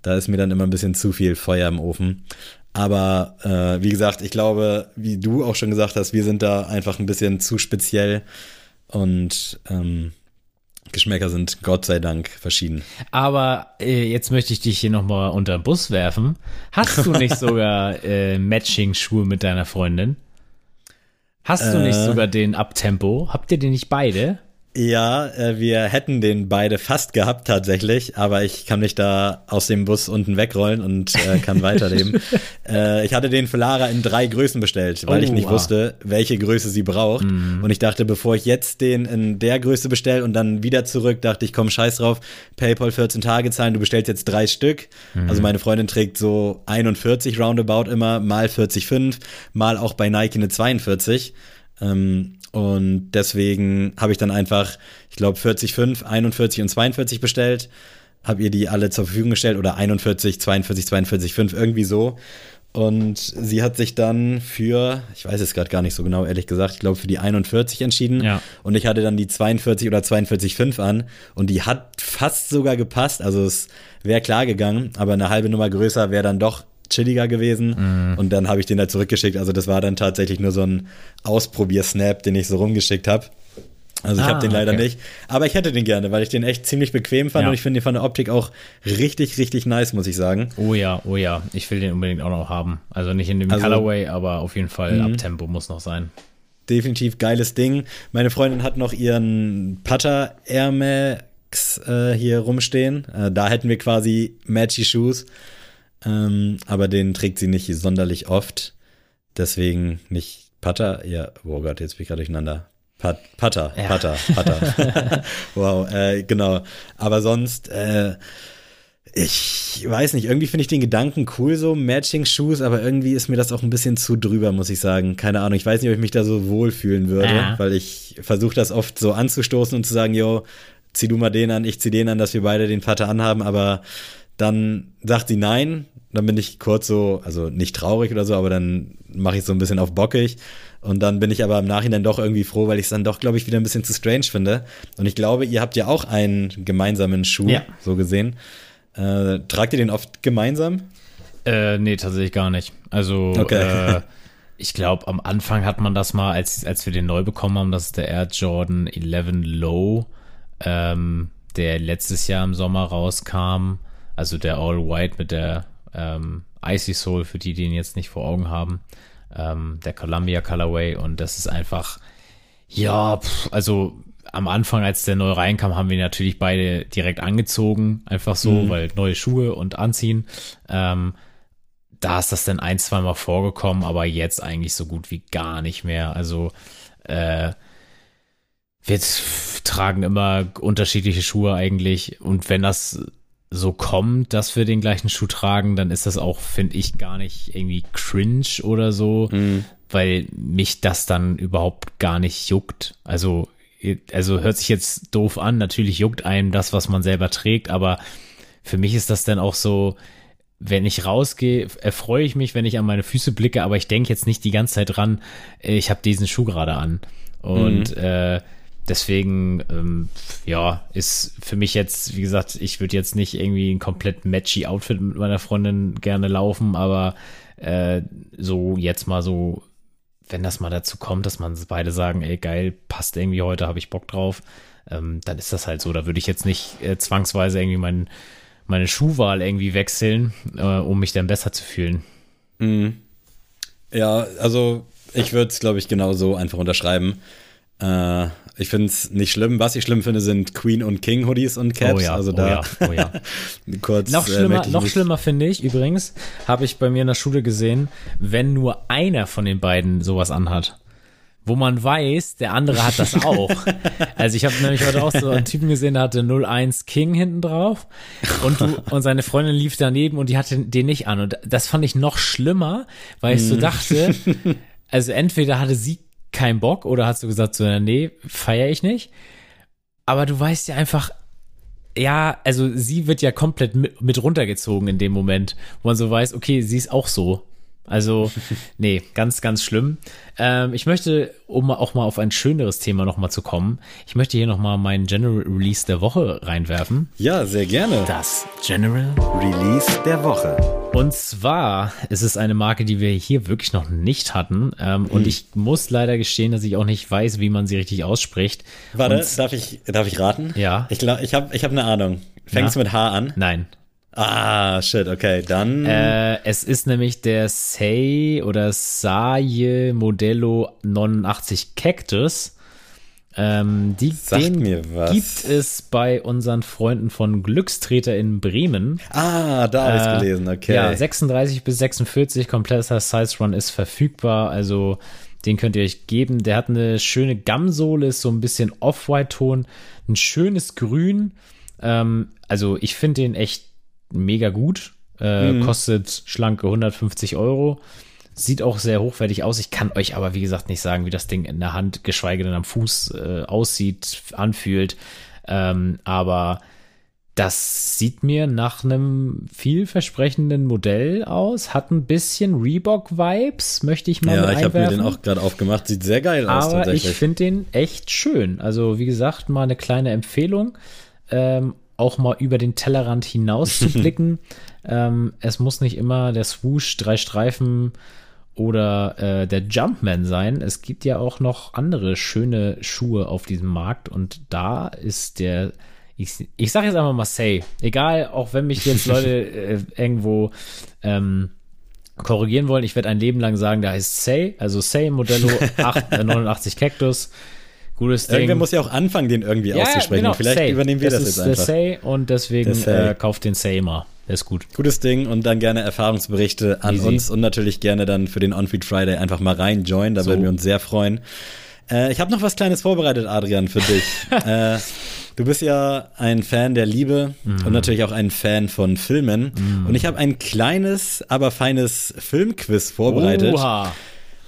da ist mir dann immer ein bisschen zu viel Feuer im Ofen. Aber äh, wie gesagt, ich glaube, wie du auch schon gesagt hast, wir sind da einfach ein bisschen zu speziell und ähm, Geschmäcker sind Gott sei Dank verschieden. Aber äh, jetzt möchte ich dich hier nochmal unter den Bus werfen. Hast du nicht <laughs> sogar äh, Matching-Schuhe mit deiner Freundin? Hast du nicht Äh. sogar den Abtempo? Habt ihr den nicht beide? Ja, äh, wir hätten den beide fast gehabt tatsächlich, aber ich kann mich da aus dem Bus unten wegrollen und äh, kann <laughs> weiterleben. äh, ich hatte den für Lara in drei Größen bestellt, weil ich Oh, nicht ah. wusste, welche Größe sie braucht. Und ich dachte, bevor ich jetzt den in der Größe bestelle und dann wieder zurück, dachte ich, komm, scheiß drauf, PayPal 14 Tage zahlen, du bestellst jetzt drei Stück. Also meine Freundin trägt so 41 roundabout immer, mal 40,5, mal auch bei Nike eine 42. Ähm, und deswegen habe ich dann einfach, ich glaube, 40,5, 41 und 42 bestellt. Habe ihr die alle zur Verfügung gestellt oder 41, 42, 42, 5, irgendwie so. Und sie hat sich dann für, ich weiß es gerade gar nicht so genau, ehrlich gesagt, ich glaube für die 41 entschieden. Ja. Und ich hatte dann die 42 oder 42,5 an. Und die hat fast sogar gepasst. Also es wäre klar gegangen, aber eine halbe Nummer größer wäre dann doch chilliger gewesen. Mhm. Und dann habe ich den da zurückgeschickt. Also das war dann tatsächlich nur so ein Ausprobier-Snap, den ich so rumgeschickt habe. Also ich Ah, habe den leider okay. nicht. Aber ich hätte den gerne, weil ich den echt ziemlich bequem fand Ja. und ich finde den von der Optik auch richtig, richtig nice, muss ich sagen. Oh ja, oh ja. Ich will den unbedingt auch noch haben. Also nicht in dem Also- Colorway, aber auf jeden Fall Abtempo muss noch sein. Definitiv geiles Ding. Meine Freundin hat noch ihren Putter Air Max äh, hier rumstehen. Äh, da hätten wir quasi Matchy Shoes. Ähm, aber den trägt sie nicht sonderlich oft. Deswegen nicht Putter. Ja, oh Gott, jetzt bin ich gerade durcheinander. Pat Putter, Ja. Putter, Putter. <laughs> wow, äh, genau. Aber sonst, äh, ich weiß nicht, irgendwie finde ich den Gedanken cool, so Matching-Shoes, aber irgendwie ist mir das auch ein bisschen zu drüber, muss ich sagen. Keine Ahnung, ich weiß nicht, ob ich mich da so wohlfühlen würde, Ja. weil ich versuche das oft so anzustoßen und zu sagen, yo, zieh du mal den an, ich zieh den an, dass wir beide den Vater anhaben, aber dann sagt sie nein, dann bin ich kurz so, also nicht traurig oder so, aber dann mache ich so ein bisschen auf bockig und dann bin ich aber im Nachhinein doch irgendwie froh, weil ich es dann doch, glaube ich, wieder ein bisschen zu strange finde. Und ich glaube, ihr habt ja auch einen gemeinsamen Schuh, Ja. so gesehen. Äh, tragt ihr den oft gemeinsam? Äh, nee, tatsächlich gar nicht. Also, Okay. äh, ich glaube, am Anfang hat man das mal, als, als wir den neu bekommen haben, das ist der Air Jordan 11 Low, ähm, der letztes Jahr im Sommer rauskam. Also der All White mit der ähm, Icy Soul, für die, die ihn jetzt nicht vor Augen haben. Ähm, der Columbia Colorway. Und das ist einfach, ja, pff, also am Anfang, als der neu reinkam, haben wir ihn natürlich beide direkt angezogen, einfach so, weil neue Schuhe und anziehen. Ähm, da ist das dann ein, zwei Mal vorgekommen, aber jetzt eigentlich so gut wie gar nicht mehr. Also äh, wir tragen immer unterschiedliche Schuhe eigentlich und wenn das so kommt, dass wir den gleichen Schuh tragen, dann ist das auch, finde ich, gar nicht irgendwie cringe oder so, weil mich das dann überhaupt gar nicht juckt. Also, also hört sich jetzt doof an, natürlich juckt einem das, was man selber trägt, aber für mich ist das dann auch so, wenn ich rausgehe, erfreue ich mich, wenn ich an meine Füße blicke, aber ich denke jetzt nicht die ganze Zeit dran, äh, ich habe diesen Schuh gerade an. Und äh, deswegen, ähm, ja, ist für mich jetzt, wie gesagt, ich würde jetzt nicht irgendwie ein komplett matchy Outfit mit meiner Freundin gerne laufen, aber äh, so jetzt mal so, wenn das mal dazu kommt, dass man beide sagen, ey, geil, passt irgendwie heute, habe ich Bock drauf, ähm, dann ist das halt so. Da würde ich jetzt nicht äh, zwangsweise irgendwie mein, meine Schuhwahl irgendwie wechseln, äh, um mich dann besser zu fühlen. Mhm. Ja, also ich würde es, glaube ich, genau so einfach unterschreiben. Äh, ich finde es nicht schlimm. Was ich schlimm finde, sind Queen und King Hoodies und Caps. Oh ja, also oh da ja, oh ja. <laughs> kurz. Noch äh, schlimmer, noch nicht- schlimmer finde ich übrigens, habe ich bei mir in der Schule gesehen, wenn nur einer von den beiden sowas anhat. Wo man weiß, der andere hat das auch. <laughs> also ich habe nämlich heute auch so einen Typen gesehen, der hatte 01 King hinten drauf und, du, und seine Freundin lief daneben und die hatte den nicht an. Und das fand ich noch schlimmer, weil ich Hm. so dachte, also entweder hatte sie keinen Bock oder hast du gesagt, so, nee, feiere ich nicht. Aber du weißt ja einfach, ja, also sie wird ja komplett mit, mit runtergezogen in dem Moment, wo man so weiß, okay, sie ist auch so. Also, nee, ganz, ganz schlimm. Ähm, ich möchte, um auch mal auf ein schöneres Thema nochmal zu kommen, ich möchte hier nochmal meinen General Release der Woche reinwerfen. Ja, sehr gerne. Das General Release der Woche. und zwar ist es eine Marke, die wir hier wirklich noch nicht hatten. Ähm, Hm. Und ich muss leider gestehen, dass ich auch nicht weiß, wie man sie richtig ausspricht. Warte, Und, darf ich, darf ich raten? Ja. Ich glaube, ich habe ich hab eine Ahnung. Fängst Na? mit H an? nein. Ah, shit, okay, dann. Äh, es ist nämlich der Sei oder Saie Modello 89 Cactus. Ähm, die, Sagt den mir was. gibt es bei unseren Freunden von Glückstreter in Bremen. ah, da habe ich Äh, gelesen, okay. Ja, 36 bis 46 kompletter Size Run ist verfügbar, also den könnt ihr euch geben. Der hat eine schöne Gamsohle, ist so ein bisschen Off-White-Ton, ein schönes Grün. Ähm, also ich finde den echt mega gut. Äh, Mhm. Kostet schlanke 150 Euro. Sieht auch sehr hochwertig aus. Ich kann euch aber, wie gesagt, nicht sagen, wie das Ding in der Hand, geschweige denn am Fuß äh, aussieht, anfühlt. Ähm, aber das sieht mir nach einem vielversprechenden Modell aus. Hat ein bisschen Reebok-Vibes, möchte ich mal ja, mit ich habe mir den auch gerade aufgemacht. Sieht sehr geil aus, Aber ich finde den echt schön. Also, wie gesagt, mal eine kleine Empfehlung. Ähm, auch mal über den Tellerrand hinaus zu <laughs> blicken. ähm, es muss nicht immer der Swoosh, drei Streifen oder äh, der Jumpman sein. Es gibt ja auch noch andere schöne Schuhe auf diesem Markt und da ist der, ich, ich sage jetzt einfach mal Say. Egal, auch wenn mich jetzt Leute <laughs> äh, irgendwo ähm, korrigieren wollen, ich werde ein Leben lang sagen, da heißt Say, also Say Modello 8, <laughs> äh, 89 Cactus. Gutes Ding. Irgendwer muss ja auch anfangen, den irgendwie auszusprechen. Vielleicht Say. übernehmen wir das, ist jetzt einfach. Say und deswegen Der Say. äh, kauft den Say mal. Der ist gut. Gutes Ding und dann gerne Erfahrungsberichte an Easy. uns und natürlich gerne dann für den On-Feed Friday einfach mal rein joinen. Da So. würden wir uns sehr freuen. Äh, ich habe noch was Kleines vorbereitet, Adrian, für dich. <laughs> äh, du bist ja ein Fan der Liebe Mhm. und natürlich auch ein Fan von Filmen. Und ich habe ein kleines, aber feines Filmquiz vorbereitet. Oha.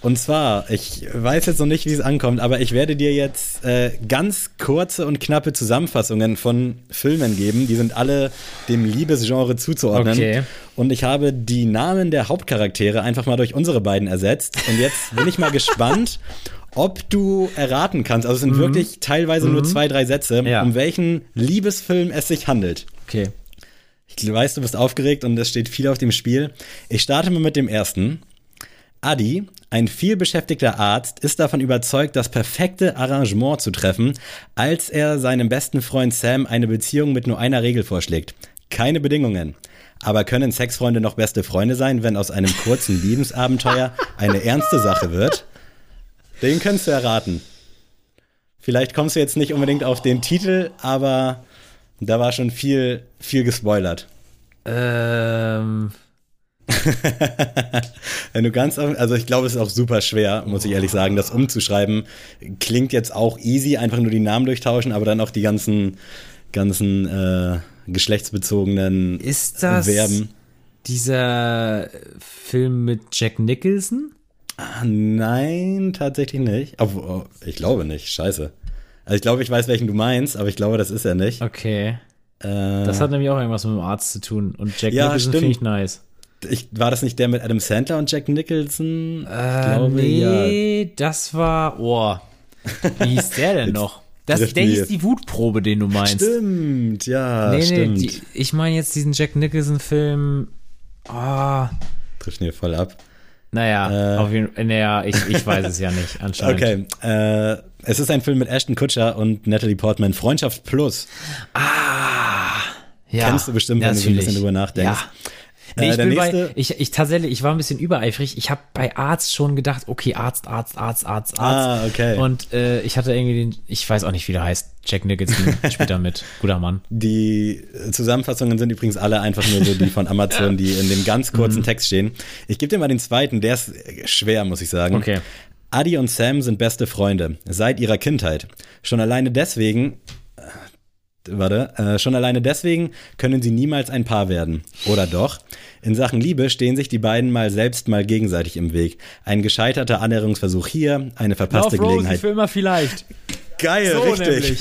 Und zwar, ich weiß jetzt noch nicht, wie es ankommt, aber ich werde dir jetzt äh, ganz kurze und knappe Zusammenfassungen von Filmen geben. Die sind alle dem Liebesgenre zuzuordnen. Okay. Und ich habe die Namen der Hauptcharaktere einfach mal durch unsere beiden ersetzt. Und jetzt bin ich mal <laughs> gespannt, ob du erraten kannst. Also es sind wirklich teilweise nur zwei, drei Sätze, Ja. um welchen Liebesfilm es sich handelt. Okay. Ich weiß, du bist aufgeregt und es steht viel auf dem Spiel. Ich starte mal mit dem ersten. Adi, ein vielbeschäftigter Arzt, ist davon überzeugt, das perfekte Arrangement zu treffen, als er seinem besten Freund Sam eine Beziehung mit nur einer Regel vorschlägt. Keine Bedingungen. Aber können Sexfreunde noch beste Freunde sein, wenn aus einem kurzen <laughs> Liebensabenteuer eine ernste Sache wird? Den könntest du erraten. Vielleicht kommst du jetzt nicht unbedingt auf den Titel, aber da war schon viel, viel gespoilert. Ähm, <laughs> Wenn du ganz, also ich glaube, es ist auch super schwer, muss ich ehrlich sagen, das umzuschreiben. Klingt jetzt auch easy, einfach nur die Namen durchtauschen, aber dann auch die ganzen, ganzen äh, geschlechtsbezogenen ist das Verben. dieser Film mit Jack Nicholson? Ah, nein, tatsächlich nicht. Obwohl, oh, ich glaube nicht, scheiße. Also ich glaube, ich weiß, welchen du meinst, aber ich glaube, das ist er nicht. Okay. Äh, Das hat nämlich auch irgendwas mit dem Arzt zu tun. Und Jack Ja, Nicholson finde ich nice. Ich, war das nicht der mit Adam Sandler und Jack Nicholson? Ich Äh, nee, das war. Oh. Wie hieß der denn <laughs> noch? Das, der mir. hieß die Wutprobe, den du meinst. Stimmt, ja, nee, stimmt. nee, die, ich meine jetzt diesen Jack Nicholson-Film. Ah, Trifft mir voll ab. naja, Äh. auf jeden Fall. Naja, ich, ich weiß es ja nicht, <laughs> anscheinend. Okay, äh, es ist ein Film mit Ashton Kutcher und Natalie Portman, Freundschaft Plus. Ja, Kennst du bestimmt, wenn du so ein bisschen drüber nachdenkst. Ja. Nee, Äh, ich bin bei, ich, ich tatsächlich, ich war ein bisschen übereifrig. Ich habe bei Arzt schon gedacht, okay, Arzt, Arzt, Arzt, Arzt, Arzt. Ah, okay. Und äh, ich hatte irgendwie den, ich weiß auch nicht, wie der heißt. Jack Nicholson <laughs> spielt da mit. Guter Mann. Die Zusammenfassungen sind übrigens alle einfach nur so die von <laughs> Amazon, die in dem ganz Mhm. kurzen Text stehen. Ich gebe dir mal den zweiten, der ist schwer, muss ich sagen. Okay. Adi und Sam sind beste Freunde seit ihrer Kindheit. Schon alleine deswegen, äh, warte, äh, schon alleine deswegen können sie niemals ein Paar werden. Oder doch? In Sachen Liebe stehen sich die beiden mal selbst mal gegenseitig im Weg. Ein gescheiterter Annäherungsversuch hier, eine verpasste Gelegenheit. für immer vielleicht. Geil, So richtig. nämlich.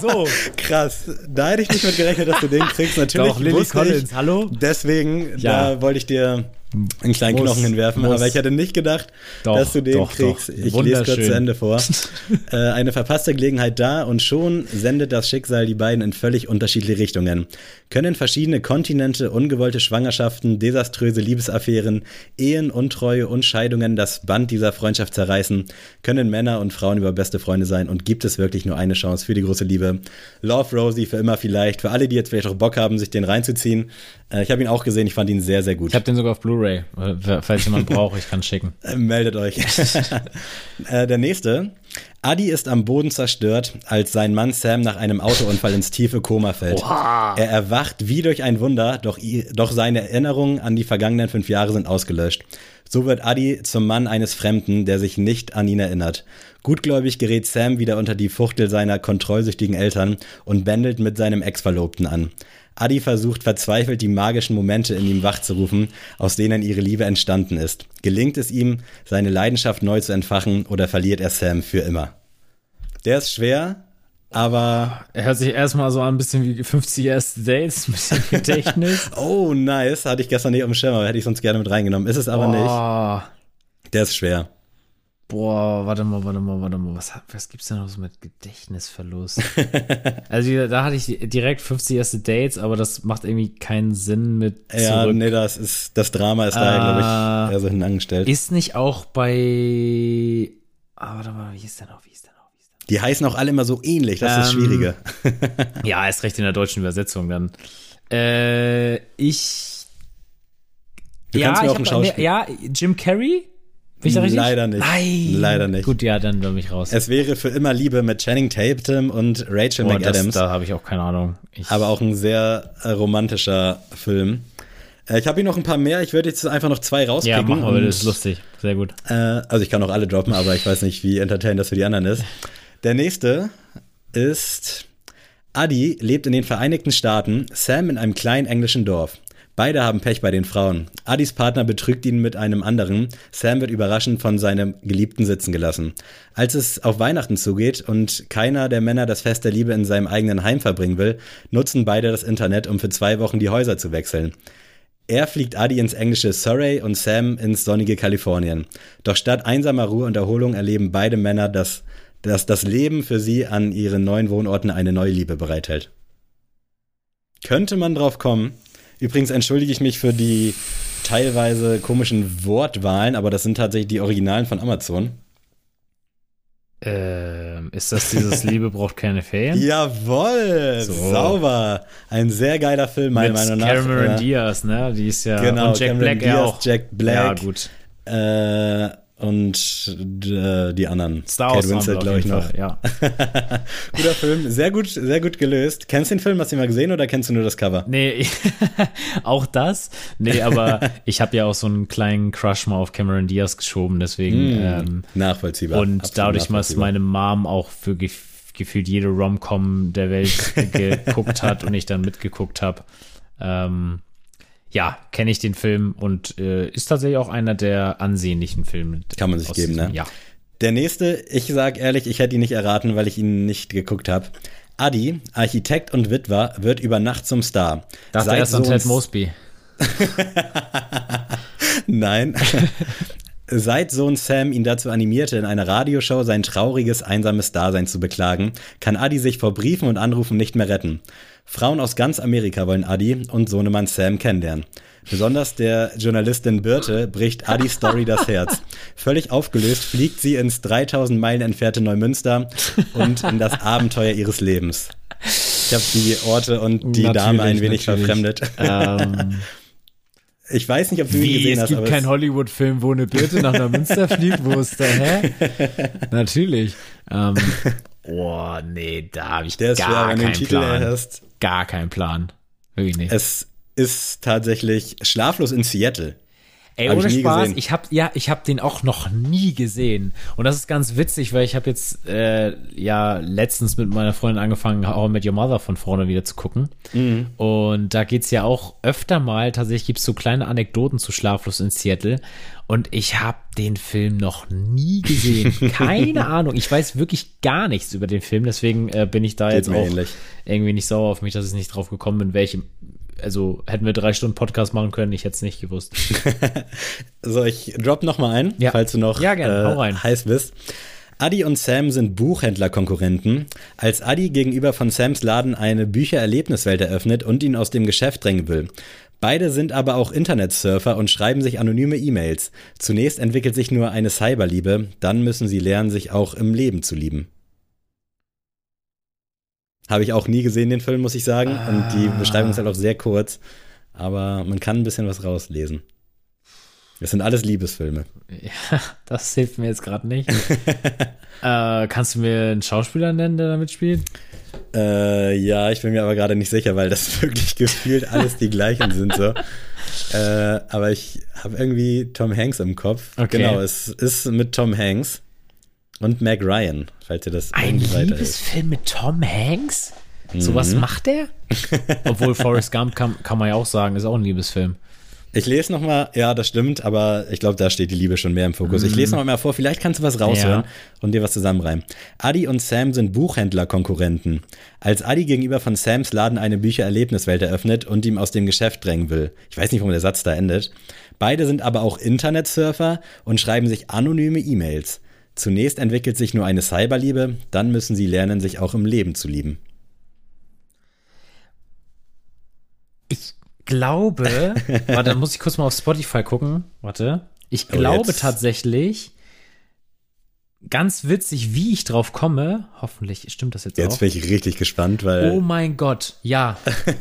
So. <laughs> Krass. Da hätte ich nicht mit gerechnet, dass du den kriegst. <laughs> Natürlich Doch, Lily Collins, ich, hallo? Deswegen, Ja. da wollte ich dir einen kleinen Muss, Knochen hinwerfen, muss. aber ich hätte nicht gedacht, Doch, dass du den doch, kriegst. doch. Ich lese kurz zu Ende vor. <laughs> äh, eine verpasste Gelegenheit da und schon sendet das Schicksal die beiden in völlig unterschiedliche Richtungen. Können verschiedene Kontinente, ungewollte Schwangerschaften, desaströse Liebesaffären, Ehen, Untreue und Scheidungen das Band dieser Freundschaft zerreißen? Können Männer und Frauen über beste Freunde sein und gibt es wirklich nur eine Chance für die große Liebe? Love Rosie für immer vielleicht. Für alle, die jetzt vielleicht auch Bock haben, sich den reinzuziehen. Äh, ich habe ihn auch gesehen, ich fand ihn sehr, sehr gut. Ich habe den sogar auf Blu-ray, äh, falls jemand <laughs> braucht, ich kann schicken. Äh, Meldet euch. <laughs> äh, der nächste. Adi ist am Boden zerstört, als sein Mann Sam nach einem Autounfall ins tiefe Koma fällt. Er erwacht wie durch ein Wunder, doch, doch seine Erinnerungen an die vergangenen fünf Jahre sind ausgelöscht. So wird Adi zum Mann eines Fremden, der sich nicht an ihn erinnert. Gutgläubig gerät Sam wieder unter die Fuchtel seiner kontrollsüchtigen Eltern und bändelt mit seinem Ex-Verlobten an. Adi versucht verzweifelt, die magischen Momente in ihm wachzurufen, aus denen ihre Liebe entstanden ist. Gelingt es ihm, seine Leidenschaft neu zu entfachen oder verliert er Sam für immer? Der ist schwer, aber Er hört sich erstmal so an, ein bisschen wie 50 erste Dates, ein bisschen <laughs> Gedächtnis. oh nice, hatte ich gestern nicht auf dem Schirm, aber hätte ich sonst gerne mit reingenommen. Ist es aber nicht. Boah, Der ist schwer. Boah, warte mal, warte mal, warte mal. Was, was gibt's denn noch so mit Gedächtnisverlust? <laughs> also da hatte ich direkt 50 erste Dates, aber das macht irgendwie keinen Sinn mit Ja, zurück. nee, das ist das Drama ist da, Ah. glaube ich, eher so hinten angestellt. Ist nicht auch bei. Ah, warte mal, wie ist der noch? Wie ist der noch? Wie ist der Die heißen auch alle immer so ähnlich, das ist das Ähm, Schwierige. noch? <laughs> Ja, ist recht in der deutschen Übersetzung dann. Äh, ich. Du kannst mir auch ich einen hab- Schauspieler- Ja, Jim Carrey? Bin ich da richtig? Leider nicht. Nein. Leider nicht. Gut, ja, dann bin ich raus. Es wäre für immer Liebe mit Channing Tatum und Rachel das, McAdams. da habe ich auch keine Ahnung. Ich, aber auch ein sehr äh, romantischer Film. Äh, ich habe hier noch ein paar mehr. Ich würde jetzt einfach noch zwei ja, rauspicken. machen wir, das ist lustig. Sehr gut. Äh, also ich kann auch alle droppen, aber ich weiß nicht, wie entertainend das für die anderen ist. Der nächste ist Adi lebt in den Vereinigten Staaten, Sam in einem kleinen englischen Dorf. Beide haben Pech bei den Frauen. Adis Partner betrügt ihn mit einem anderen. Sam wird überraschend von seinem Geliebten sitzen gelassen. Als es auf Weihnachten zugeht und keiner der Männer das Fest der Liebe in seinem eigenen Heim verbringen will, nutzen beide das Internet, um für zwei Wochen die Häuser zu wechseln. Er fliegt Adi ins englische Surrey und Sam ins sonnige Kalifornien. Doch statt einsamer Ruhe und Erholung erleben beide Männer, dass, dass das Leben für sie an ihren neuen Wohnorten eine neue Liebe bereithält. Könnte man drauf kommen? Übrigens entschuldige ich mich für die teilweise komischen Wortwahlen, aber das sind tatsächlich die Originalen von Amazon. Ähm, ist das dieses Liebe braucht keine Ferien? <laughs> Jawoll! So. Sauber! Ein sehr geiler Film, meiner Mit Meinung nach. Cameron Ja. Diaz, ne? Die ist ja. Genau, und Jack Cameron Black Diaz, auch. Jack Black. Ja, gut. Äh, und äh, die anderen. Star Kate Wars Winslet, glaube ich, noch. Ja. <laughs> Guter Film, sehr gut, sehr gut gelöst. Kennst du den Film? Hast du ihn mal gesehen oder kennst du nur das Cover? Nee, <laughs> auch das. Nee, aber <laughs> ich habe ja auch so einen kleinen Crush mal auf Cameron Diaz geschoben, deswegen. Ähm, Nachvollziehbar. und. Absolut dadurch, nachvollziehbar. meine Mom auch für gef gefühlt jede Rom-Com der Welt geguckt hat und ich dann mitgeguckt habe, ähm, ja, kenne ich den Film und äh, ist tatsächlich auch einer der ansehnlichen Filme. Kann man sich geben, diesem- ne? Ja. Der nächste, ich sag ehrlich, ich hätte ihn nicht erraten, weil ich ihn nicht geguckt habe. Adi, Architekt und Witwer, wird über Nacht zum Star. Dachte erst an Ted Mosby. <laughs> Nein. <laughs> Seit Sohn Sam ihn dazu animierte, in einer Radioshow sein trauriges, einsames Dasein zu beklagen, kann Adi sich vor Briefen und Anrufen nicht mehr retten. Frauen aus ganz Amerika wollen Adi und Sohnemann Sam kennenlernen. Besonders der Journalistin Birte bricht Adis Story das Herz. <laughs> Völlig aufgelöst fliegt sie ins 3000 Meilen entfernte Neumünster und in das Abenteuer ihres Lebens. Ich habe die Orte und die Natürlich, Dame ein wenig natürlich. verfremdet. Ähm, Ich weiß nicht, ob du ihn wie, gesehen es hast, gibt aber keinen es, Hollywood-Film, wo eine Birte nach Neumünster <laughs> fliegt, wo ist der, hä? <laughs> Natürlich. Ähm, oh, nee, da habe ich der ist schwer, gar den keinen Titel Plan. hörst. Gar keinen Plan. Wirklich nicht. Es ist tatsächlich Schlaflos in Seattle. Ey, Hab ich ohne nie Spaß, gesehen. ich hab ja, ich hab den auch noch nie gesehen und das ist ganz witzig, weil ich habe jetzt äh, ja letztens mit meiner Freundin angefangen, How I Met Your Mother von vorne wieder zu gucken Mhm. und da geht's ja auch öfter mal, tatsächlich gibt's so kleine Anekdoten zu Schlaflos in Seattle und ich habe den Film noch nie gesehen, <laughs> keine Ahnung, ich weiß wirklich gar nichts über den Film, deswegen äh, bin ich da Geht jetzt auch ähnlich. irgendwie nicht sauer auf mich, dass ich nicht drauf gekommen bin, welche also hätten wir drei Stunden Podcast machen können, ich hätte es nicht gewusst. <laughs> So, ich drop noch mal ein, Ja. falls du noch Ja, gerne, rein. heiß bist. Adi und Sam sind Buchhändlerkonkurrenten. Als Adi gegenüber von Sams Laden eine Büchererlebniswelt eröffnet und ihn aus dem Geschäft drängen will. Beide sind aber auch Internetsurfer und schreiben sich anonyme E-Mails. Zunächst entwickelt sich nur eine Cyberliebe, dann müssen sie lernen, sich auch im Leben zu lieben. Habe ich auch nie gesehen, den Film, muss ich sagen. Und die Ah. Beschreibung ist halt auch sehr kurz. Aber man kann ein bisschen was rauslesen. Es sind alles Liebesfilme. Ja, <laughs> das hilft mir jetzt gerade nicht. <laughs> äh, kannst du mir einen Schauspieler nennen, der da mitspielt? Äh, ja, ich bin mir aber gerade nicht sicher, weil das <laughs> wirklich gefühlt alles die gleichen sind so. Äh, aber ich habe irgendwie Tom Hanks im Kopf. Okay. Genau, es ist mit Tom Hanks und Meg Ryan, falls ihr das Ein irgendwie weiter ist. Liebesfilm mit Tom Hanks? So was Mhm. macht der? <laughs> Obwohl Forrest Gump kann, kann man ja auch sagen, ist auch ein Liebesfilm. Ich lese noch mal, ja, das stimmt, aber ich glaube, da steht die Liebe schon mehr im Fokus. Ich lese noch mal vor, vielleicht kannst du was raushören Ja. und dir was zusammenreimen. Adi und Sam sind Buchhändlerkonkurrenten. Als Adi gegenüber von Sams Laden eine Büchererlebniswelt eröffnet und ihm aus dem Geschäft drängen will. Ich weiß nicht, warum der Satz da endet. Beide sind aber auch Internetsurfer und schreiben sich anonyme E-Mails. Zunächst entwickelt sich nur eine Cyberliebe, dann müssen sie lernen, sich auch im Leben zu lieben. Ich glaube, <laughs> warte, dann muss ich kurz mal auf Spotify gucken. Warte. Ich Oh, glaube jetzt. tatsächlich, ganz witzig, wie ich drauf komme. Hoffentlich stimmt das jetzt, Jetzt auch. bin ich richtig gespannt, weil. Oh mein Gott, ja.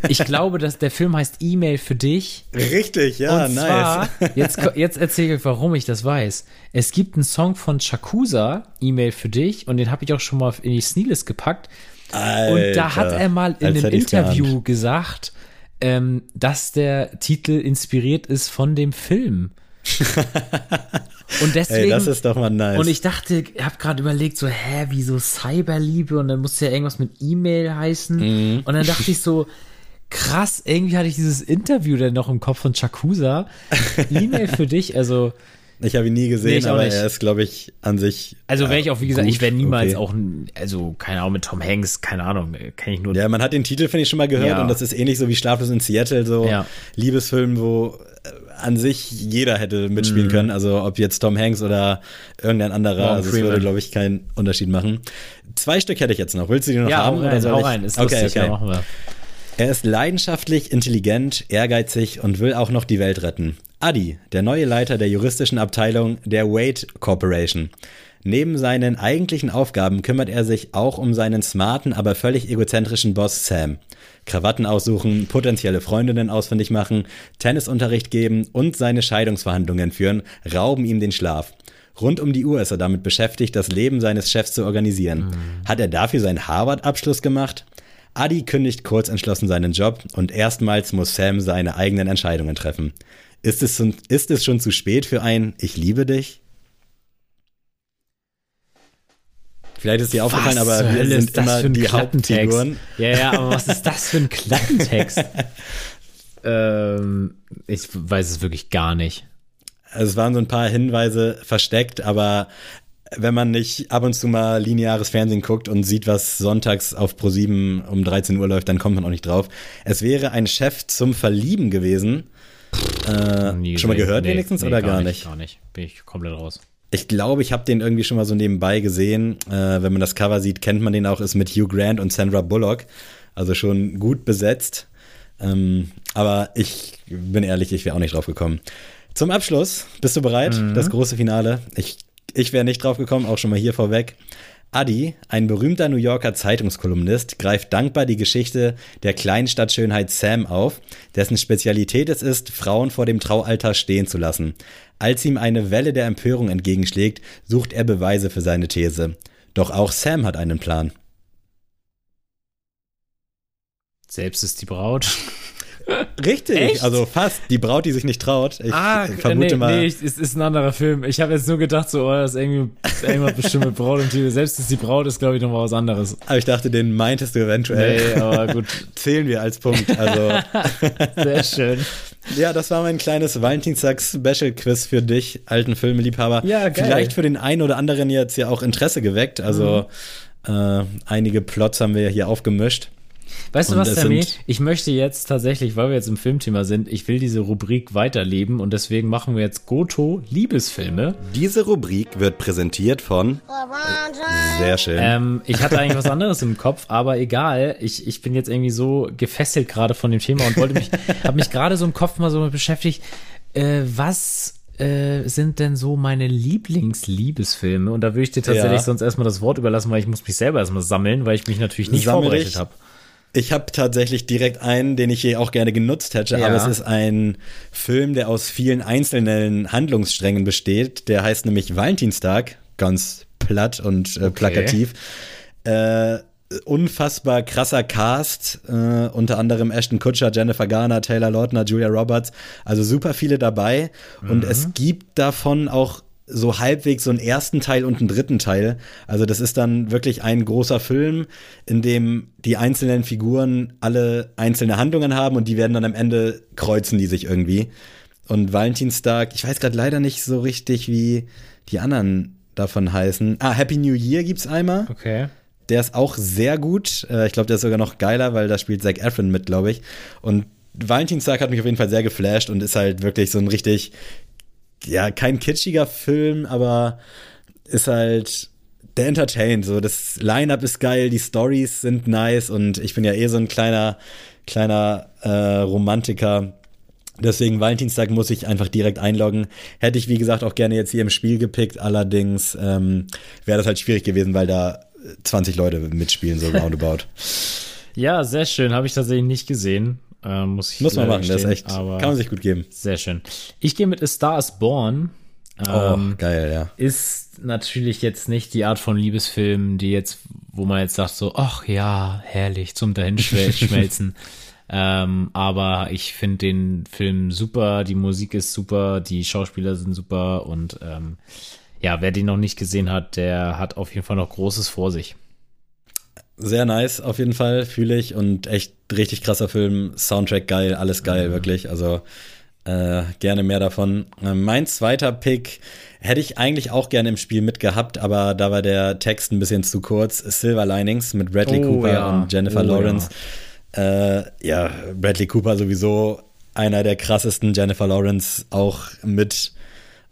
Ich <laughs> glaube, dass der Film heißt E-Mail für dich. richtig, ja, Und nice. zwar, <laughs> jetzt, ko- jetzt erzähle ich euch, warum ich das weiß. Es gibt einen Song von Chakusa, E-Mail für dich, und den habe ich auch schon mal in die Sneelist gepackt. Und da hat Alter, er mal in einem Interview gesagt, ähm, dass der Titel inspiriert ist von dem Film. <laughs> und deswegen. Ey, das ist doch mal nice. Und ich dachte, ich habe gerade überlegt, so, hä, wieso Cyberliebe? Und dann muss ja irgendwas mit E-Mail heißen. Mhm. Und dann dachte ich so, krass, irgendwie hatte ich dieses Interview dann noch im Kopf von Chakusa. E-Mail für dich, also, Ich habe ihn nie Nee, gesehen, auch aber nicht. er ist, glaube ich, an sich. also wäre ich auch, wie gesagt, gut, ich wäre niemals okay. auch, also, keine Ahnung, mit Tom Hanks, keine Ahnung, kenne ich nur. Ja, man hat den Titel, finde ich, schon mal gehört Ja. und das ist ähnlich so wie Schlaflos in Seattle, so Ja. Liebesfilm, wo äh, an sich jeder hätte mitspielen können. Also ob jetzt Tom Hanks oder irgendein anderer, Mhm. Also es würde, glaube ich, keinen Unterschied machen. Zwei Stück hätte ich jetzt noch. Willst du die noch ja, haben? hau oder soll ich? rein, ist okay, lustig, okay. ja, machen wir. Er ist leidenschaftlich, intelligent, ehrgeizig und will auch noch die Welt retten. Adi, der neue Leiter der juristischen Abteilung der Wade Corporation. Neben seinen eigentlichen Aufgaben kümmert er sich auch um seinen smarten, aber völlig egozentrischen Boss Sam. Krawatten aussuchen, potenzielle Freundinnen ausfindig machen, Tennisunterricht geben und seine Scheidungsverhandlungen führen, rauben ihm den Schlaf. Rund um die Uhr ist er damit beschäftigt, das Leben seines Chefs zu organisieren. Hat er dafür seinen Harvard-Abschluss gemacht? Adi kündigt kurz entschlossen seinen Job und erstmals muss Sam seine eigenen Entscheidungen treffen. Ist es, schon- ist es schon zu spät für ein Ich liebe dich? Vielleicht ist dir aufgefallen, aber wir Hölle sind immer die? Hauptfiguren. Ja, ja, aber was ist das für ein Klappentext? <laughs> ähm, ich weiß es wirklich gar nicht. Also es waren so ein paar Hinweise versteckt, aber wenn man nicht ab und zu mal lineares Fernsehen guckt und sieht, was sonntags auf Pro7 um 13 Uhr läuft, dann kommt man auch nicht drauf. Es wäre ein Chef zum Verlieben gewesen. Äh, schon mal gehört Nee, wenigstens nee, oder gar, nicht? Gar nicht. Bin ich komplett raus. Ich glaube, ich habe den irgendwie schon mal so nebenbei gesehen. Äh, wenn man das Cover sieht, kennt man den auch. Ist mit Hugh Grant und Sandra Bullock. Also schon gut besetzt. Ähm, aber ich bin ehrlich, ich wäre auch nicht drauf gekommen. Zum Abschluss, bist du bereit? Das große Finale. Ich, ich wäre nicht drauf gekommen, auch schon mal hier vorweg. Adi, ein berühmter New Yorker Zeitungskolumnist, greift dankbar die Geschichte der Kleinstadtschönheit Sam auf, dessen Spezialität es ist, Frauen vor dem Traualtar stehen zu lassen. Als ihm eine Welle der Empörung entgegenschlägt, sucht er Beweise für seine These. Doch auch Sam hat einen Plan. Selbst ist die Braut. Richtig, Echt? also fast. Die Braut, die sich nicht traut. Ich Ah, vermute nee, mal. nee, es ist ein anderer Film. Ich habe jetzt nur gedacht, so, oh, das ist irgendwie irgendwas bestimmt mit Braut und Titel. Selbst ist die Braut, ist, glaube ich, noch mal was anderes. Aber ich dachte, den meintest du eventuell. Nee, aber gut. <laughs> Zählen wir als Punkt. Also, <laughs> Sehr schön. ja, das war mein kleines Valentinstag-Special-Quiz für dich, alten Filmeliebhaber. Ja, geil. Vielleicht für den einen oder anderen jetzt ja auch Interesse geweckt. Also, äh, einige Plots haben wir ja hier aufgemischt. Weißt du Und was, es Sammy? Ich möchte jetzt tatsächlich, weil wir jetzt im Filmthema sind, ich will diese Rubrik weiterleben und deswegen machen wir jetzt Goto Liebesfilme. Diese Rubrik wird präsentiert von. Sehr schön. Ähm, ich hatte eigentlich was anderes im Kopf, aber egal. Ich, ich bin jetzt irgendwie so gefesselt gerade von dem Thema und wollte mich, <laughs> habe mich gerade so im Kopf mal so mit beschäftigt. Äh, was äh, sind denn so meine Lieblings-Liebesfilme? Und da würde ich dir tatsächlich Ja. sonst erstmal das Wort überlassen, weil ich muss mich selber erstmal sammeln, weil ich mich natürlich nicht Sammel vorbereitet habe. Ich habe tatsächlich direkt einen, den ich hier auch gerne genutzt hätte, Ja. aber es ist ein Film, der aus vielen einzelnen Handlungssträngen besteht. Der heißt nämlich Valentinstag, ganz platt und äh, plakativ. Äh, unfassbar krasser Cast, äh, unter anderem Ashton Kutcher, Jennifer Garner, Taylor Lautner, Julia Roberts, also super viele dabei. Und es gibt davon auch so halbwegs so einen ersten Teil und einen dritten Teil. Also das ist dann wirklich ein großer Film, in dem die einzelnen Figuren alle einzelne Handlungen haben und die werden dann am Ende kreuzen die sich irgendwie. Und Valentinstag, ich weiß gerade leider nicht so richtig, wie die anderen davon heißen. Ah, Happy New Year gibt's einmal. Okay. Der ist auch sehr gut. Äh, Ich glaube, der ist sogar noch geiler, weil da spielt Zac Efron mit, glaube ich. Und Valentinstag hat mich auf jeden Fall sehr geflasht und ist halt wirklich so ein richtig, ja, kein kitschiger Film, aber ist halt, der entertaint. So, das Line-Up ist geil, die Stories sind nice und ich bin ja eh so ein kleiner, kleiner äh, Romantiker. Deswegen Valentinstag muss ich einfach direkt einloggen. Hätte ich, wie gesagt, auch gerne jetzt hier im Spiel gepickt. Allerdings ähm, wäre das halt schwierig gewesen, weil da 20 Leute mitspielen, so <laughs> roundabout. Ja, sehr schön. Habe ich tatsächlich nicht gesehen. Äh, muss ich Muss man machen, das ist echt, kann man sich gut geben. sehr schön. Ich gehe mit A Star is Born. Oh, Ähm, geil, ja. ist natürlich jetzt nicht die Art von Liebesfilm, die jetzt, wo man jetzt sagt so, ach ja, herrlich, zum dahinschmelzen. <laughs> ähm, aber ich finde den Film super, die Musik ist super, die Schauspieler sind super und ähm, ja, wer den noch nicht gesehen hat, der hat auf jeden Fall noch Großes vor sich. Sehr nice, auf jeden Fall, fühle ich. Und echt richtig krasser Film. Soundtrack geil, alles geil, wirklich. Also äh, gerne mehr davon. Äh, mein zweiter Pick hätte ich eigentlich auch gerne im Spiel mitgehabt, aber da war der Text ein bisschen zu kurz. Silver Linings mit Bradley Oh, Cooper ja. und Jennifer Oh, Lawrence. Äh, ja, Bradley Cooper sowieso einer der krassesten, Jennifer Lawrence auch mit.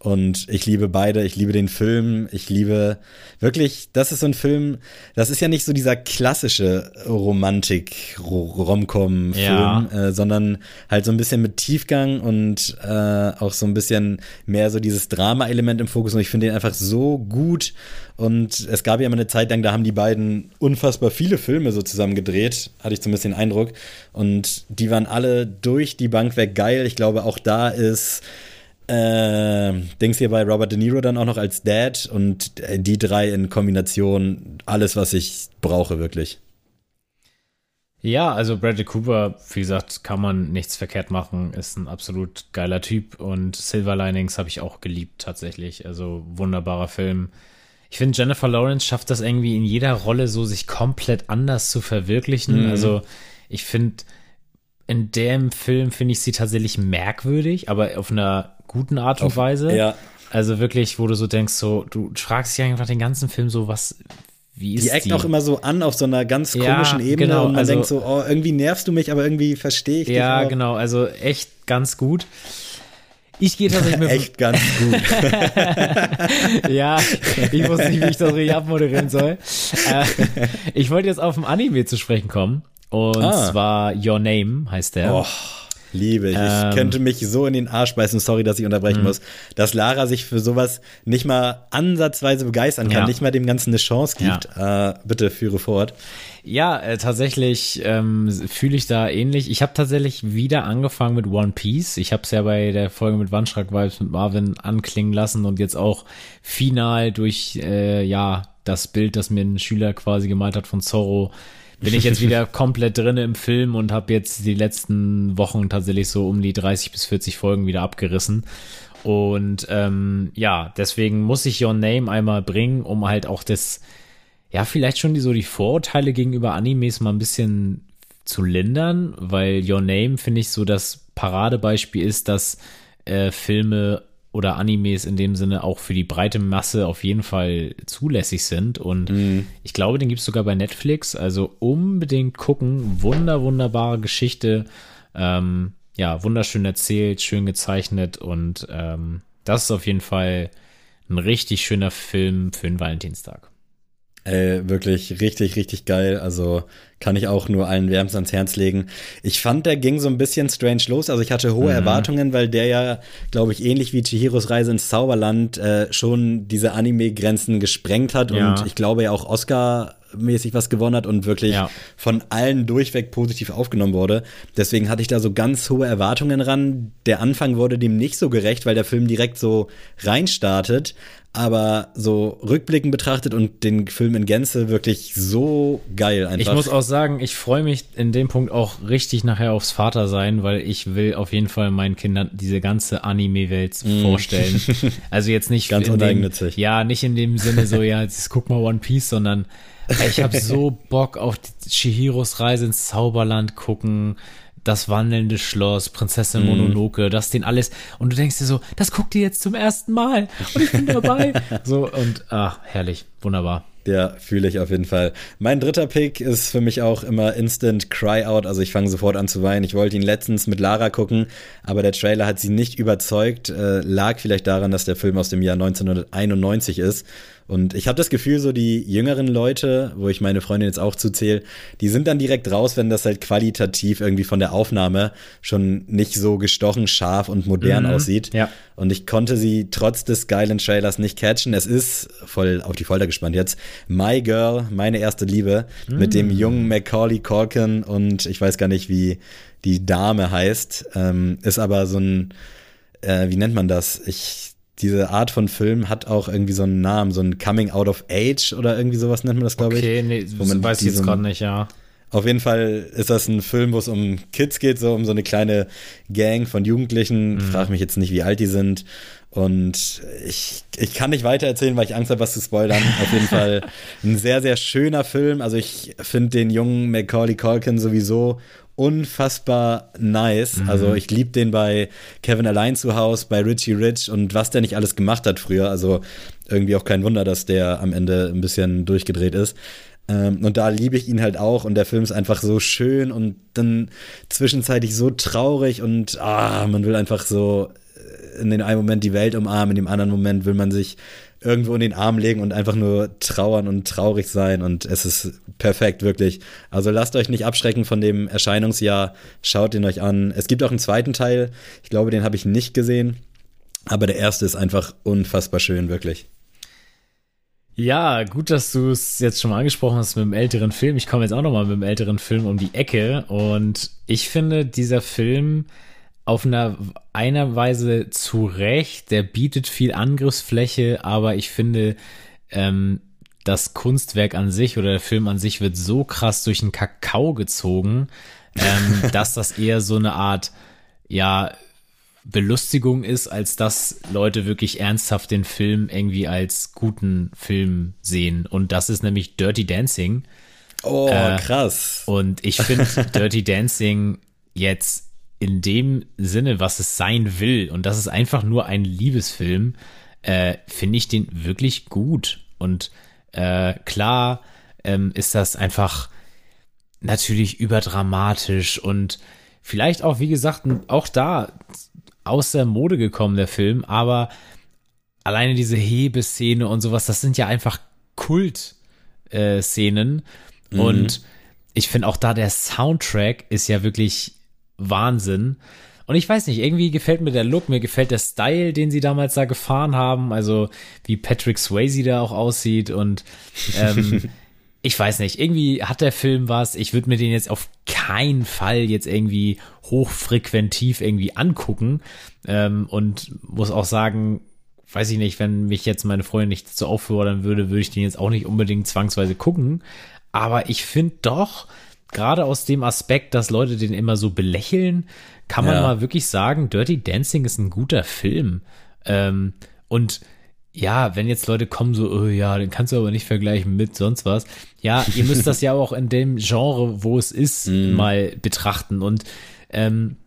Und ich liebe beide, ich liebe den Film, ich liebe wirklich, das ist so ein Film, das ist ja nicht so dieser klassische Romantik-Romcom-Film, Ja. äh, sondern halt so ein bisschen mit Tiefgang und äh, auch so ein bisschen mehr so dieses Drama-Element im Fokus. Und ich finde den einfach so gut. Und es gab ja mal eine Zeit lang, da haben die beiden unfassbar viele Filme so zusammen gedreht, hatte ich zumindest den Eindruck. Und die waren alle durch die Bank weg geil. Ich glaube, auch da ist äh, Dings hier bei Robert De Niro dann auch noch als Dad und die drei in Kombination alles, was ich brauche, wirklich. Ja, also Bradley Cooper, wie gesagt, kann man nichts verkehrt machen, ist ein absolut geiler Typ und Silver Linings habe ich auch geliebt tatsächlich, also wunderbarer Film. Ich finde, Jennifer Lawrence schafft das irgendwie in jeder Rolle so, sich komplett anders zu verwirklichen. Mhm. Also ich finde, in dem Film finde ich sie tatsächlich merkwürdig, aber auf einer guten Art und Weise. Ja, Also wirklich, wo du so denkst, so, du fragst dich einfach den ganzen Film so, was, wie ist die die? eckt auch immer so an auf so einer ganz Ja, komischen Ebene genau, und man also- denkt so, oh, irgendwie nervst du mich, aber irgendwie verstehe ich Ja, dich auch. genau, also echt ganz gut. Ich gehe tatsächlich mit <laughs> Echt ganz gut. <laughs> Ja, ich wusste nicht, wie ich das richtig abmoderieren soll. Äh, ich wollte jetzt auf ein Anime zu sprechen kommen. Und Ah. zwar Your Name heißt der. Oh, liebe ich. Ähm. Ich könnte mich so in den Arsch beißen, sorry, dass ich unterbrechen Mhm. muss, dass Lara sich für sowas nicht mal ansatzweise begeistern kann, Ja. nicht mal dem Ganzen eine Chance gibt. Äh, bitte führe fort. Ja, äh, tatsächlich ähm, fühle ich da ähnlich. Ich habe tatsächlich wieder angefangen mit One Piece. Ich habe es ja bei der Folge mit Wandschrank Vibes mit Marvin anklingen lassen und jetzt auch final durch äh, ja das Bild, das mir ein Schüler quasi gemalt hat von Zorro, <laughs> bin ich jetzt wieder komplett drinne im Film und habe jetzt die letzten Wochen tatsächlich so um die 30 bis 40 Folgen wieder abgerissen. Und ähm, ja, deswegen muss ich Your Name einmal bringen, um halt auch das ja, vielleicht schon die, so die Vorurteile gegenüber Animes mal ein bisschen zu lindern, weil Your Name, finde ich, so das Paradebeispiel ist, dass äh, Filme oder Animes in dem Sinne auch für die breite Masse auf jeden Fall zulässig sind. Und ich glaube, den gibt's sogar bei Netflix. Also unbedingt gucken. Wunder, wunderbare Geschichte. Ähm, ja, wunderschön erzählt, schön gezeichnet und ähm, das ist auf jeden Fall ein richtig schöner Film für den Valentinstag. Ey, wirklich richtig, richtig geil. Also kann ich auch nur allen wärmstens ans Herz legen. Ich fand, der ging so ein bisschen strange los. Also ich hatte hohe Mhm. Erwartungen, weil der ja, glaube ich, ähnlich wie Chihiros Reise ins Zauberland äh, schon diese Anime-Grenzen gesprengt hat Ja. und ich glaube ja auch Oscar mäßig was gewonnen hat und wirklich Ja. von allen durchweg positiv aufgenommen wurde. Deswegen hatte ich da so ganz hohe Erwartungen ran. Der Anfang wurde dem nicht so gerecht, weil der Film direkt so reinstartet. Aber so rückblickend betrachtet und den Film in Gänze wirklich so geil einfach. Ich muss auch sagen, ich freue mich in dem Punkt auch richtig nachher aufs Vater sein, weil ich will auf jeden Fall meinen Kindern diese ganze Anime-Welt vorstellen. <laughs> Also jetzt nicht Mm. Ganz dem, uneigennützig. ja, nicht in dem Sinne so, ja, jetzt guck mal One Piece, sondern ich habe so Bock auf Chihiros Reise ins Zauberland gucken. Das wandelnde Schloss. Prinzessin Mononoke, das den alles. Und du denkst dir so, das guckt ihr jetzt zum ersten Mal. Und ich bin dabei. <laughs> so, und, ah, herrlich. Wunderbar. Ja, fühle ich auf jeden Fall. Mein dritter Pick ist für mich auch immer Instant Cry Out. Also ich fange sofort an zu weinen. Ich wollte ihn letztens mit Lara gucken, aber der Trailer hat sie nicht überzeugt. Äh, lag vielleicht daran, dass der Film aus dem Jahr 1991 ist. Und ich habe das Gefühl, so die jüngeren Leute, wo ich meine Freundin jetzt auch zuzähle, die sind dann direkt raus, wenn das halt qualitativ irgendwie von der Aufnahme schon nicht so gestochen, scharf und modern aussieht. ja. Und ich konnte sie trotz des geilen Trailers nicht catchen. Es ist voll auf die Folter gespannt jetzt. My Girl, meine erste Liebe, mit dem jungen Macaulay Culkin und ich weiß gar nicht, wie die Dame heißt. Ähm, ist aber so ein, äh, wie nennt man das? Ich, diese Art von Film hat auch irgendwie so einen Namen, so ein Coming Out of Age oder irgendwie sowas nennt man das, glaube Okay, ich. nee, Wo man weiß ich jetzt gerade nicht, ja. auf jeden Fall ist das ein Film, wo es um Kids geht, so um so eine kleine Gang von Jugendlichen. Frag mich jetzt nicht, wie alt die sind. Und ich, ich kann nicht weiter erzählen, weil ich Angst habe, was zu spoilern. Auf jeden Fall <laughs> ein sehr, sehr schöner Film. Also ich finde den jungen Macaulay Culkin sowieso unfassbar nice. Also ich liebe den bei Kevin Allein zu Hause, bei Richie Rich und was der nicht alles gemacht hat früher. Also irgendwie auch kein Wunder, dass der am Ende ein bisschen durchgedreht ist. Ähm, und da liebe ich ihn halt auch und der Film ist einfach so schön und dann zwischenzeitlich so traurig und ah, man will einfach so in den einen Moment die Welt umarmen, in dem anderen Moment will man sich irgendwo in den Arm legen und einfach nur trauern und traurig sein und es ist perfekt, wirklich. Also lasst euch nicht abschrecken von dem Erscheinungsjahr, schaut ihn euch an. Es gibt auch einen zweiten Teil, ich glaube, den habe ich nicht gesehen, aber der erste ist einfach unfassbar schön, wirklich. Ja, gut, dass du es jetzt schon mal angesprochen hast mit dem älteren Film. Ich komme jetzt auch noch mal mit dem älteren Film um die Ecke und ich finde, dieser Film auf einer, einer Weise zu Recht, der bietet viel Angriffsfläche, aber ich finde, ähm, das Kunstwerk an sich oder der Film an sich wird so krass durch den Kakao gezogen, ähm, <laughs> dass das eher so eine Art, ja, Belustigung ist, als dass Leute wirklich ernsthaft den Film irgendwie als guten Film sehen. Und das ist nämlich Dirty Dancing. Oh, Äh, krass. Und ich finde <laughs> Dirty Dancing jetzt in dem Sinne, was es sein will, und das ist einfach nur ein Liebesfilm, äh, finde ich den wirklich gut. Und Äh, klar ähm, ist das einfach natürlich überdramatisch und vielleicht auch, wie gesagt, auch da aus der Mode gekommen, der Film, aber alleine diese Hebeszene und sowas, das sind ja einfach Kult-Szenen. Äh, mhm. Und ich finde auch da der Soundtrack ist ja wirklich Wahnsinn. Und ich weiß nicht, irgendwie gefällt mir der Look, mir gefällt der Style, den sie damals da gefahren haben, also wie Patrick Swayze da auch aussieht und ähm, <laughs> ich weiß nicht, irgendwie hat der Film was. Ich würde mir den jetzt auf keinen Fall jetzt irgendwie hochfrequentiv irgendwie angucken ähm, und muss auch sagen, weiß ich nicht, wenn mich jetzt meine Freundin nicht dazu auffordern würde, würde ich den jetzt auch nicht unbedingt zwangsweise gucken. Aber ich finde doch, gerade aus dem Aspekt, dass Leute den immer so belächeln, kann man ja. mal wirklich sagen, Dirty Dancing ist ein guter Film. Ähm, und ja, wenn jetzt Leute kommen so, oh ja, den kannst du aber nicht vergleichen mit sonst was. Ja, ihr müsst das ja <laughs> auch in dem Genre, wo es ist, mm. mal betrachten. Und ähm,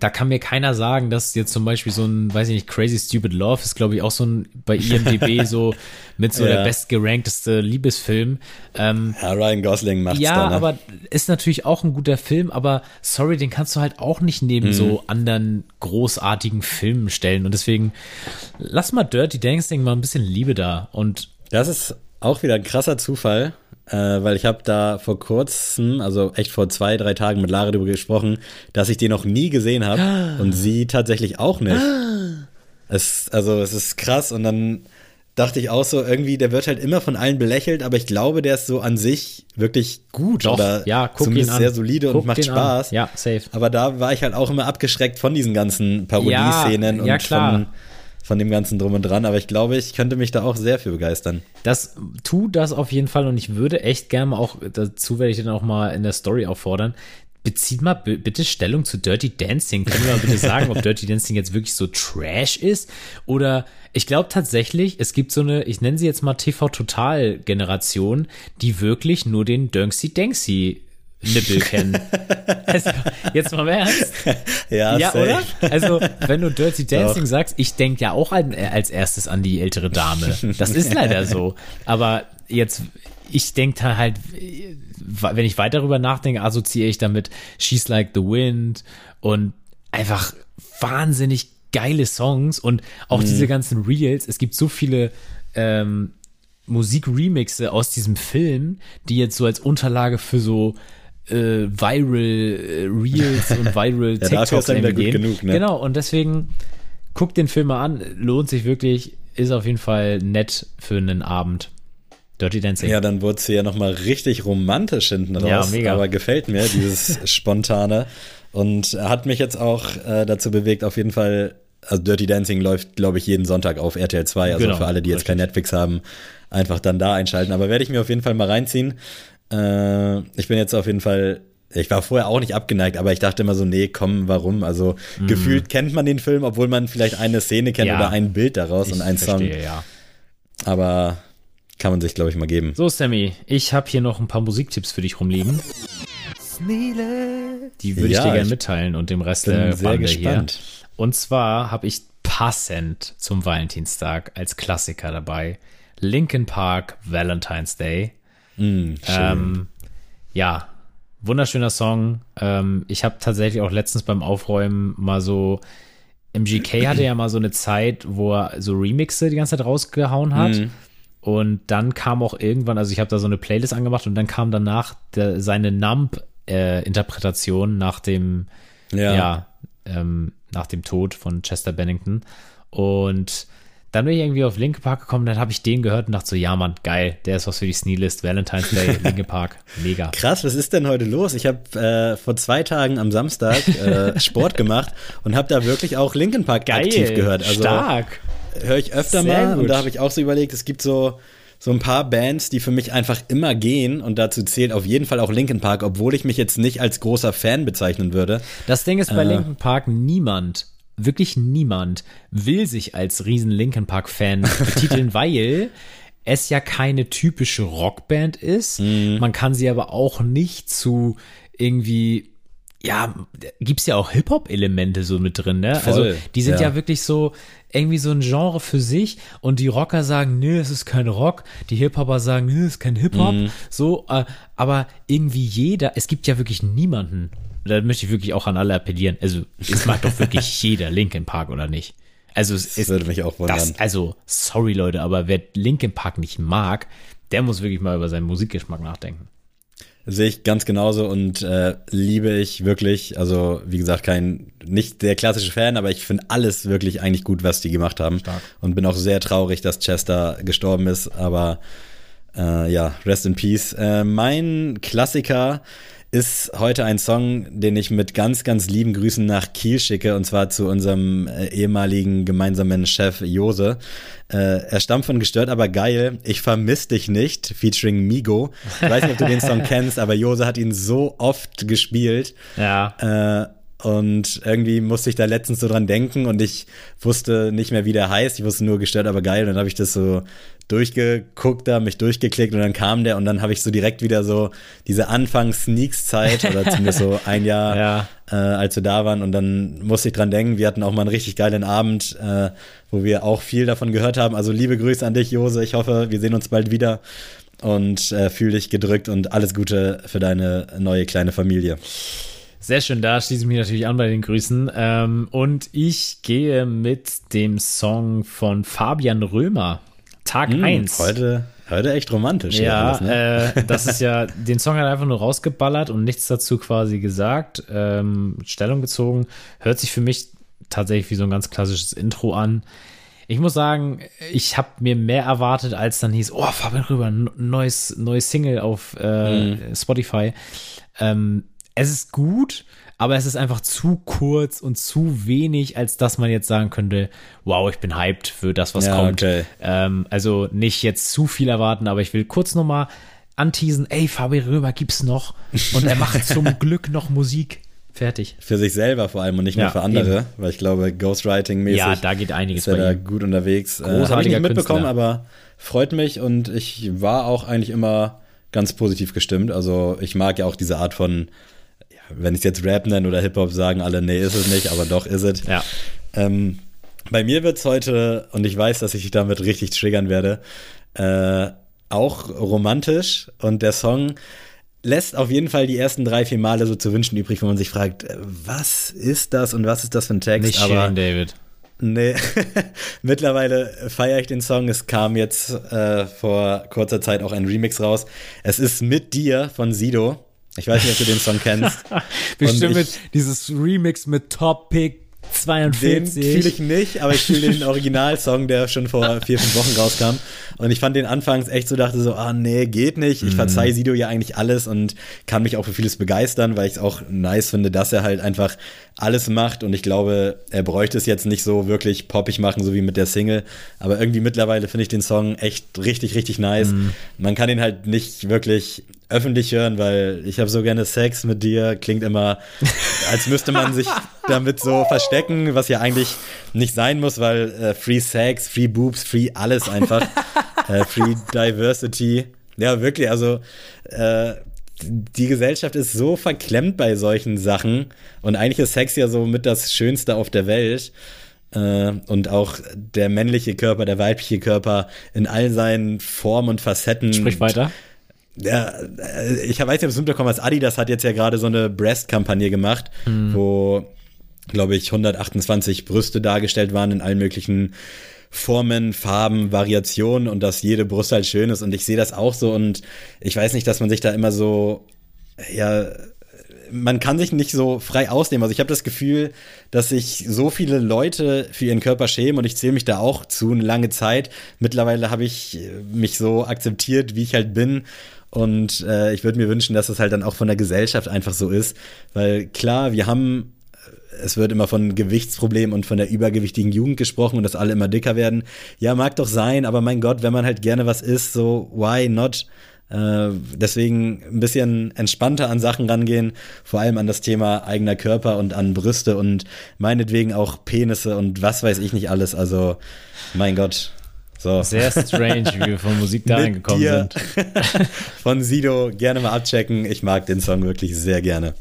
da kann mir keiner sagen, dass jetzt zum Beispiel so ein, weiß ich nicht, Crazy Stupid Love ist, glaube ich, auch so ein bei IMDb <laughs> so mit so ja. der bestgerankteste Liebesfilm. Ähm, ja, Ryan Gosling macht's Ja, da, ne? aber ist natürlich auch ein guter Film, aber sorry, den kannst du halt auch nicht neben mhm. so anderen großartigen Filmen stellen. Und deswegen lass mal Dirty Dancing mal ein bisschen Liebe da. Und das ist auch wieder ein krasser Zufall äh, weil ich habe da vor kurzem, also echt vor zwei, drei Tagen mit Lara darüber gesprochen, dass ich den noch nie gesehen habe und sie tatsächlich auch nicht. es, also es ist krass und dann dachte ich auch so, irgendwie, der wird halt immer von allen belächelt, aber ich glaube, der ist so an sich wirklich gut Doch, oder ja, guck zumindest ihn an. sehr solide guck und macht Spaß. An. Ja, safe. Aber da war ich halt auch immer abgeschreckt von diesen ganzen Parodie-Szenen ja, ja, und von von dem ganzen drum und dran, aber ich glaube, ich könnte mich da auch sehr für begeistern. Das tu das auf jeden Fall und ich würde echt gerne auch, dazu werde ich dann auch mal in der Story auffordern, bezieht mal bitte Stellung zu Dirty Dancing. Können wir mal bitte sagen, ob Dirty Dancing jetzt wirklich so Trash ist? Oder ich glaube tatsächlich, es gibt so eine, ich nenne sie jetzt mal TV-Total-Generation, die wirklich nur den Dönksy Danksy Nippel <laughs> kennen. also, jetzt mal mehr ernst. <laughs> Ja, ja oder? Also, wenn du Dirty Dancing Doch. sagst, ich denke ja auch als erstes an die ältere Dame. Das ist leider so. Aber jetzt, ich denke da halt, wenn ich weiter darüber nachdenke, assoziiere ich damit She's Like the Wind und einfach wahnsinnig geile Songs und auch mhm. diese ganzen Reels. Es gibt so viele ähm, Musik-Remixe aus diesem Film, die jetzt so als Unterlage für so äh, Viral äh, Reels und Viral <laughs> ja, TikToks ja gehen. Genug, ne? Genau, und deswegen guckt den Film mal an, lohnt sich wirklich, ist auf jeden Fall nett für einen Abend. Dirty Dancing. Ja, dann wurde sie ja nochmal richtig romantisch hinten raus. Ja, mega. Aber gefällt mir, dieses <laughs> Spontane. Und hat mich jetzt auch äh, dazu bewegt, auf jeden Fall, also Dirty Dancing läuft, glaube ich, jeden Sonntag auf RTL 2. Also genau, für alle, die jetzt kein Netflix haben, einfach dann da einschalten. Aber werde ich mir auf jeden Fall mal reinziehen. Äh, ich bin jetzt auf jeden Fall ich war vorher auch nicht abgeneigt, aber ich dachte immer so, nee, komm, warum? Also mm. gefühlt kennt man den Film, obwohl man vielleicht eine Szene kennt ja. oder ein Bild daraus ich und einen verstehe, Song. Ja. Aber kann man sich, glaube ich, mal geben. So, Sammy, ich habe hier noch ein paar Musiktipps für dich rumliegen. Die würde ja, ich dir gerne mitteilen und dem Rest bin der sehr Bande gespannt. hier. Und zwar habe ich passend zum Valentinstag als Klassiker dabei Linkin Park Valentine's Day. Mm, ähm, ja, wunderschöner Song. Ähm, ich habe tatsächlich auch letztens beim Aufräumen mal so. MGK <clears throat> hatte ja mal so eine Zeit, wo er so Remixe die ganze Zeit rausgehauen hat. Mm. Und dann kam auch irgendwann, also ich habe da so eine Playlist angemacht und dann kam danach der, seine Nump-Interpretation äh, nach dem, ja, ja ähm, nach dem Tod von Chester Bennington. Und dann bin ich irgendwie auf Linke Park gekommen, dann habe ich den gehört und dachte so, ja Mann, geil, der ist was für die Sneelist, Valentine's Day, <laughs> Linke Park, mega. Krass, was ist denn heute los? Ich habe äh, vor zwei Tagen am Samstag äh, <laughs> Sport gemacht und habe da wirklich auch Linken Park geil, aktiv gehört. Also, stark. Höre ich öfter Sehr mal gut. und da habe ich auch so überlegt, es gibt so so ein paar Bands, die für mich einfach immer gehen und dazu zählt auf jeden Fall auch Linkin Park, obwohl ich mich jetzt nicht als großer Fan bezeichnen würde. Das Ding ist bei äh, Linkin Park niemand wirklich niemand will sich als riesen Linkin Park Fan <laughs> betiteln, weil es ja keine typische Rockband ist. Mhm. Man kann sie aber auch nicht zu irgendwie ja, gibt's ja auch Hip-Hop-Elemente so mit drin, ne? Voll, also die sind ja. ja. wirklich so irgendwie so ein Genre für sich und die Rocker sagen, nö, es ist kein Rock, die Hip-Hopper sagen, nö, es ist kein Hip-Hop, so, äh, aber irgendwie jeder, es gibt ja wirklich niemanden, da möchte ich wirklich auch an alle appellieren, also es mag doch wirklich <laughs> jeder Linkin Park oder nicht? Also es ist, würde mich auch wundern. das, also sorry Leute, aber wer Linkin Park nicht mag, der muss wirklich mal über seinen Musikgeschmack nachdenken. Sehe ich ganz genauso und äh, liebe ich wirklich. Also, wie gesagt, kein, nicht der klassische Fan, aber ich finde alles wirklich eigentlich gut, was die gemacht haben. Stark. Und bin auch sehr traurig, dass Chester gestorben ist. Aber äh, ja, rest in peace. Äh, mein Klassiker ist heute ein Song, den ich mit ganz, ganz lieben Grüßen nach Kiel schicke, und zwar zu unserem äh, ehemaligen gemeinsamen Chef Jose. Äh, er stammt von Gestört, aber geil. Ich vermiss dich nicht, featuring Migo. Ich weiß nicht, ob du den Song <laughs> kennst, aber Jose hat ihn so oft gespielt. Ja. Äh, und irgendwie musste ich da letztens so dran denken und ich wusste nicht mehr, wie der heißt. Ich wusste nur gestört, aber geil. Und dann habe ich das so durchgeguckt, da mich durchgeklickt und dann kam der und dann habe ich so direkt wieder so diese Anfangs-Sneaks-Zeit oder <laughs> zumindest so ein Jahr, Ja. äh, als wir da waren und dann musste ich dran denken, wir hatten auch mal einen richtig geilen Abend, äh, wo wir auch viel davon gehört haben. Also liebe Grüße an dich, Jose. Ich hoffe, wir sehen uns bald wieder und äh, fühl dich gedrückt und alles Gute für deine neue kleine Familie. Sehr schön, da schließe ich mich natürlich an bei den Grüßen. Ähm, und ich gehe mit dem Song von Fabian Römer, Tag 1. Heute, heute echt romantisch. Ja, alles, ne? äh, das ist ja, <laughs> den Song hat er einfach nur rausgeballert und nichts dazu quasi gesagt, ähm, Stellung gezogen. Hört sich für mich tatsächlich wie so ein ganz klassisches Intro an. Ich muss sagen, ich habe mir mehr erwartet, als dann hieß, oh, Fabian Rüber, n- neues, neues Single auf äh, Spotify. Ähm, es ist gut, aber es ist einfach zu kurz und zu wenig, als dass man jetzt sagen könnte, wow, ich bin hyped für das, was Ja, kommt. okay. Ähm, also nicht jetzt zu viel erwarten, aber ich will kurz nochmal anteasen, ey, Fabi Römer gibt's noch und er macht zum <laughs> Glück noch Musik. Fertig. Für sich selber vor allem und nicht nur Ja, für andere, eben. weil ich glaube, Ghostwriting-mäßig Ja, da geht einiges ist er da ihm. gut unterwegs. Äh, Habe ich Großartiger nicht mitbekommen, Künstler. aber freut mich und ich war auch eigentlich immer ganz positiv gestimmt. Also ich mag ja auch diese Art von, wenn ich es jetzt Rap nenne oder Hip-Hop, sagen alle, nee, ist es nicht, aber doch ist es. Ja. Ähm, bei mir wird's heute, und ich weiß, dass ich dich damit richtig triggern werde, äh, auch romantisch. Und der Song lässt auf jeden Fall die ersten drei, vier Male so zu wünschen übrig, wo man sich fragt, äh, was ist das und was ist das für ein Text? Nicht Aber Shirin David. Nee, <laughs> mittlerweile feiere ich den Song. Es kam jetzt äh, vor kurzer Zeit auch ein Remix raus. Es ist mit dir von Sido. Ich weiß nicht, ob du den Song kennst. <laughs> Bestimmt ich- mit dieses Remix mit Topic Den 42. fühle ich nicht, aber ich fühle den Originalsong, der schon vor <laughs> vier, fünf Wochen rauskam. Und ich fand den anfangs echt so, dachte so, ah nee, geht nicht. Ich verzeih Sido ja eigentlich alles und kann mich auch für vieles begeistern, weil ich es auch nice finde, dass er halt einfach alles macht. Und ich glaube, er bräuchte es jetzt nicht so wirklich poppig machen, so wie mit der Single. Aber irgendwie mittlerweile finde ich den Song echt richtig, richtig nice. Man kann ihn halt nicht wirklich öffentlich hören, weil ich habe so gerne Sex mit dir, klingt immer, <laughs> als müsste man sich damit so verstecken, was ja eigentlich nicht sein muss, weil äh, Free Sex, Free Boobs, Free alles einfach, <laughs> äh, Free Diversity. Ja, wirklich, also äh, die Gesellschaft ist so verklemmt bei solchen Sachen und eigentlich ist Sex ja so mit das Schönste auf der Welt. Äh, und auch der männliche Körper, der weibliche Körper in all seinen Formen und Facetten. Sprich weiter. Ja, äh, ich weiß nicht, ob es mitbekommen hast. Adidas hat jetzt ja gerade so eine Breast-Kampagne gemacht, wo, glaube ich, 128 Brüste dargestellt waren in allen möglichen Formen, Farben, Variationen und dass jede Brust halt schön ist. Und ich sehe das auch so und ich weiß nicht, dass man sich da immer so, ja, man kann sich nicht so frei ausnehmen. Also ich habe das Gefühl, dass sich so viele Leute für ihren Körper schämen und ich zähle mich da auch zu eine lange Zeit. Mittlerweile habe ich mich so akzeptiert, wie ich halt bin. Und äh, ich würde mir wünschen, dass das halt dann auch von der Gesellschaft einfach so ist. Weil klar, wir haben es wird immer von Gewichtsproblemen und von der übergewichtigen Jugend gesprochen und dass alle immer dicker werden. Ja, mag doch sein, aber mein Gott, wenn man halt gerne was isst, so why not? Äh, deswegen ein bisschen entspannter an Sachen rangehen, vor allem an das Thema eigener Körper und an Brüste und meinetwegen auch Penisse und was weiß ich nicht alles. Also, mein Gott. So. Sehr strange, wie wir von Musik dahin gekommen sind. <laughs> von Sido gerne mal abchecken. Ich mag den Song wirklich sehr gerne.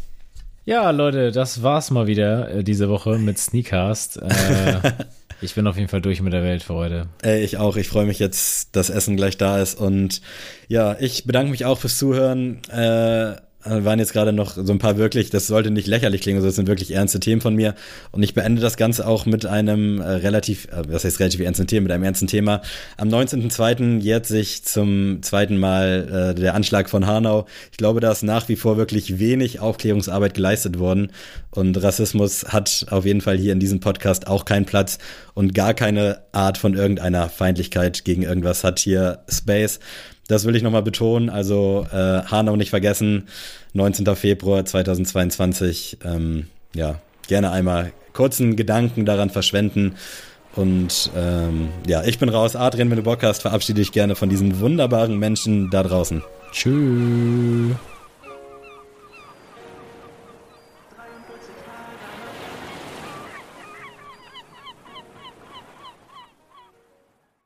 Ja, Leute, das war's mal wieder äh, diese Woche mit Sneakcast. Äh, <laughs> ich bin auf jeden Fall durch mit der Welt für heute. Ey, ich auch. Ich freue mich jetzt, dass Essen gleich da ist. Und ja, ich bedanke mich auch fürs Zuhören. Äh, waren jetzt gerade noch so ein paar wirklich, das sollte nicht lächerlich klingen, sondern das sind wirklich ernste Themen von mir. Und ich beende das Ganze auch mit einem äh, relativ, äh, was heißt relativ ernsten Thema, mit einem ernsten Thema. Am 19.02. jährt sich zum zweiten Mal äh, der Anschlag von Hanau. Ich glaube, da ist nach wie vor wirklich wenig Aufklärungsarbeit geleistet worden. Und Rassismus hat auf jeden Fall hier in diesem Podcast auch keinen Platz und gar keine Art von irgendeiner Feindlichkeit gegen irgendwas hat hier Space. Das will ich nochmal betonen. Also äh, Hanau nicht vergessen. 19. Februar 2022. Ähm, ja, gerne einmal kurzen Gedanken daran verschwenden. Und ähm, ja, ich bin raus. Adrian, wenn du Bock hast, verabschiede dich gerne von diesen wunderbaren Menschen da draußen. Tschüss.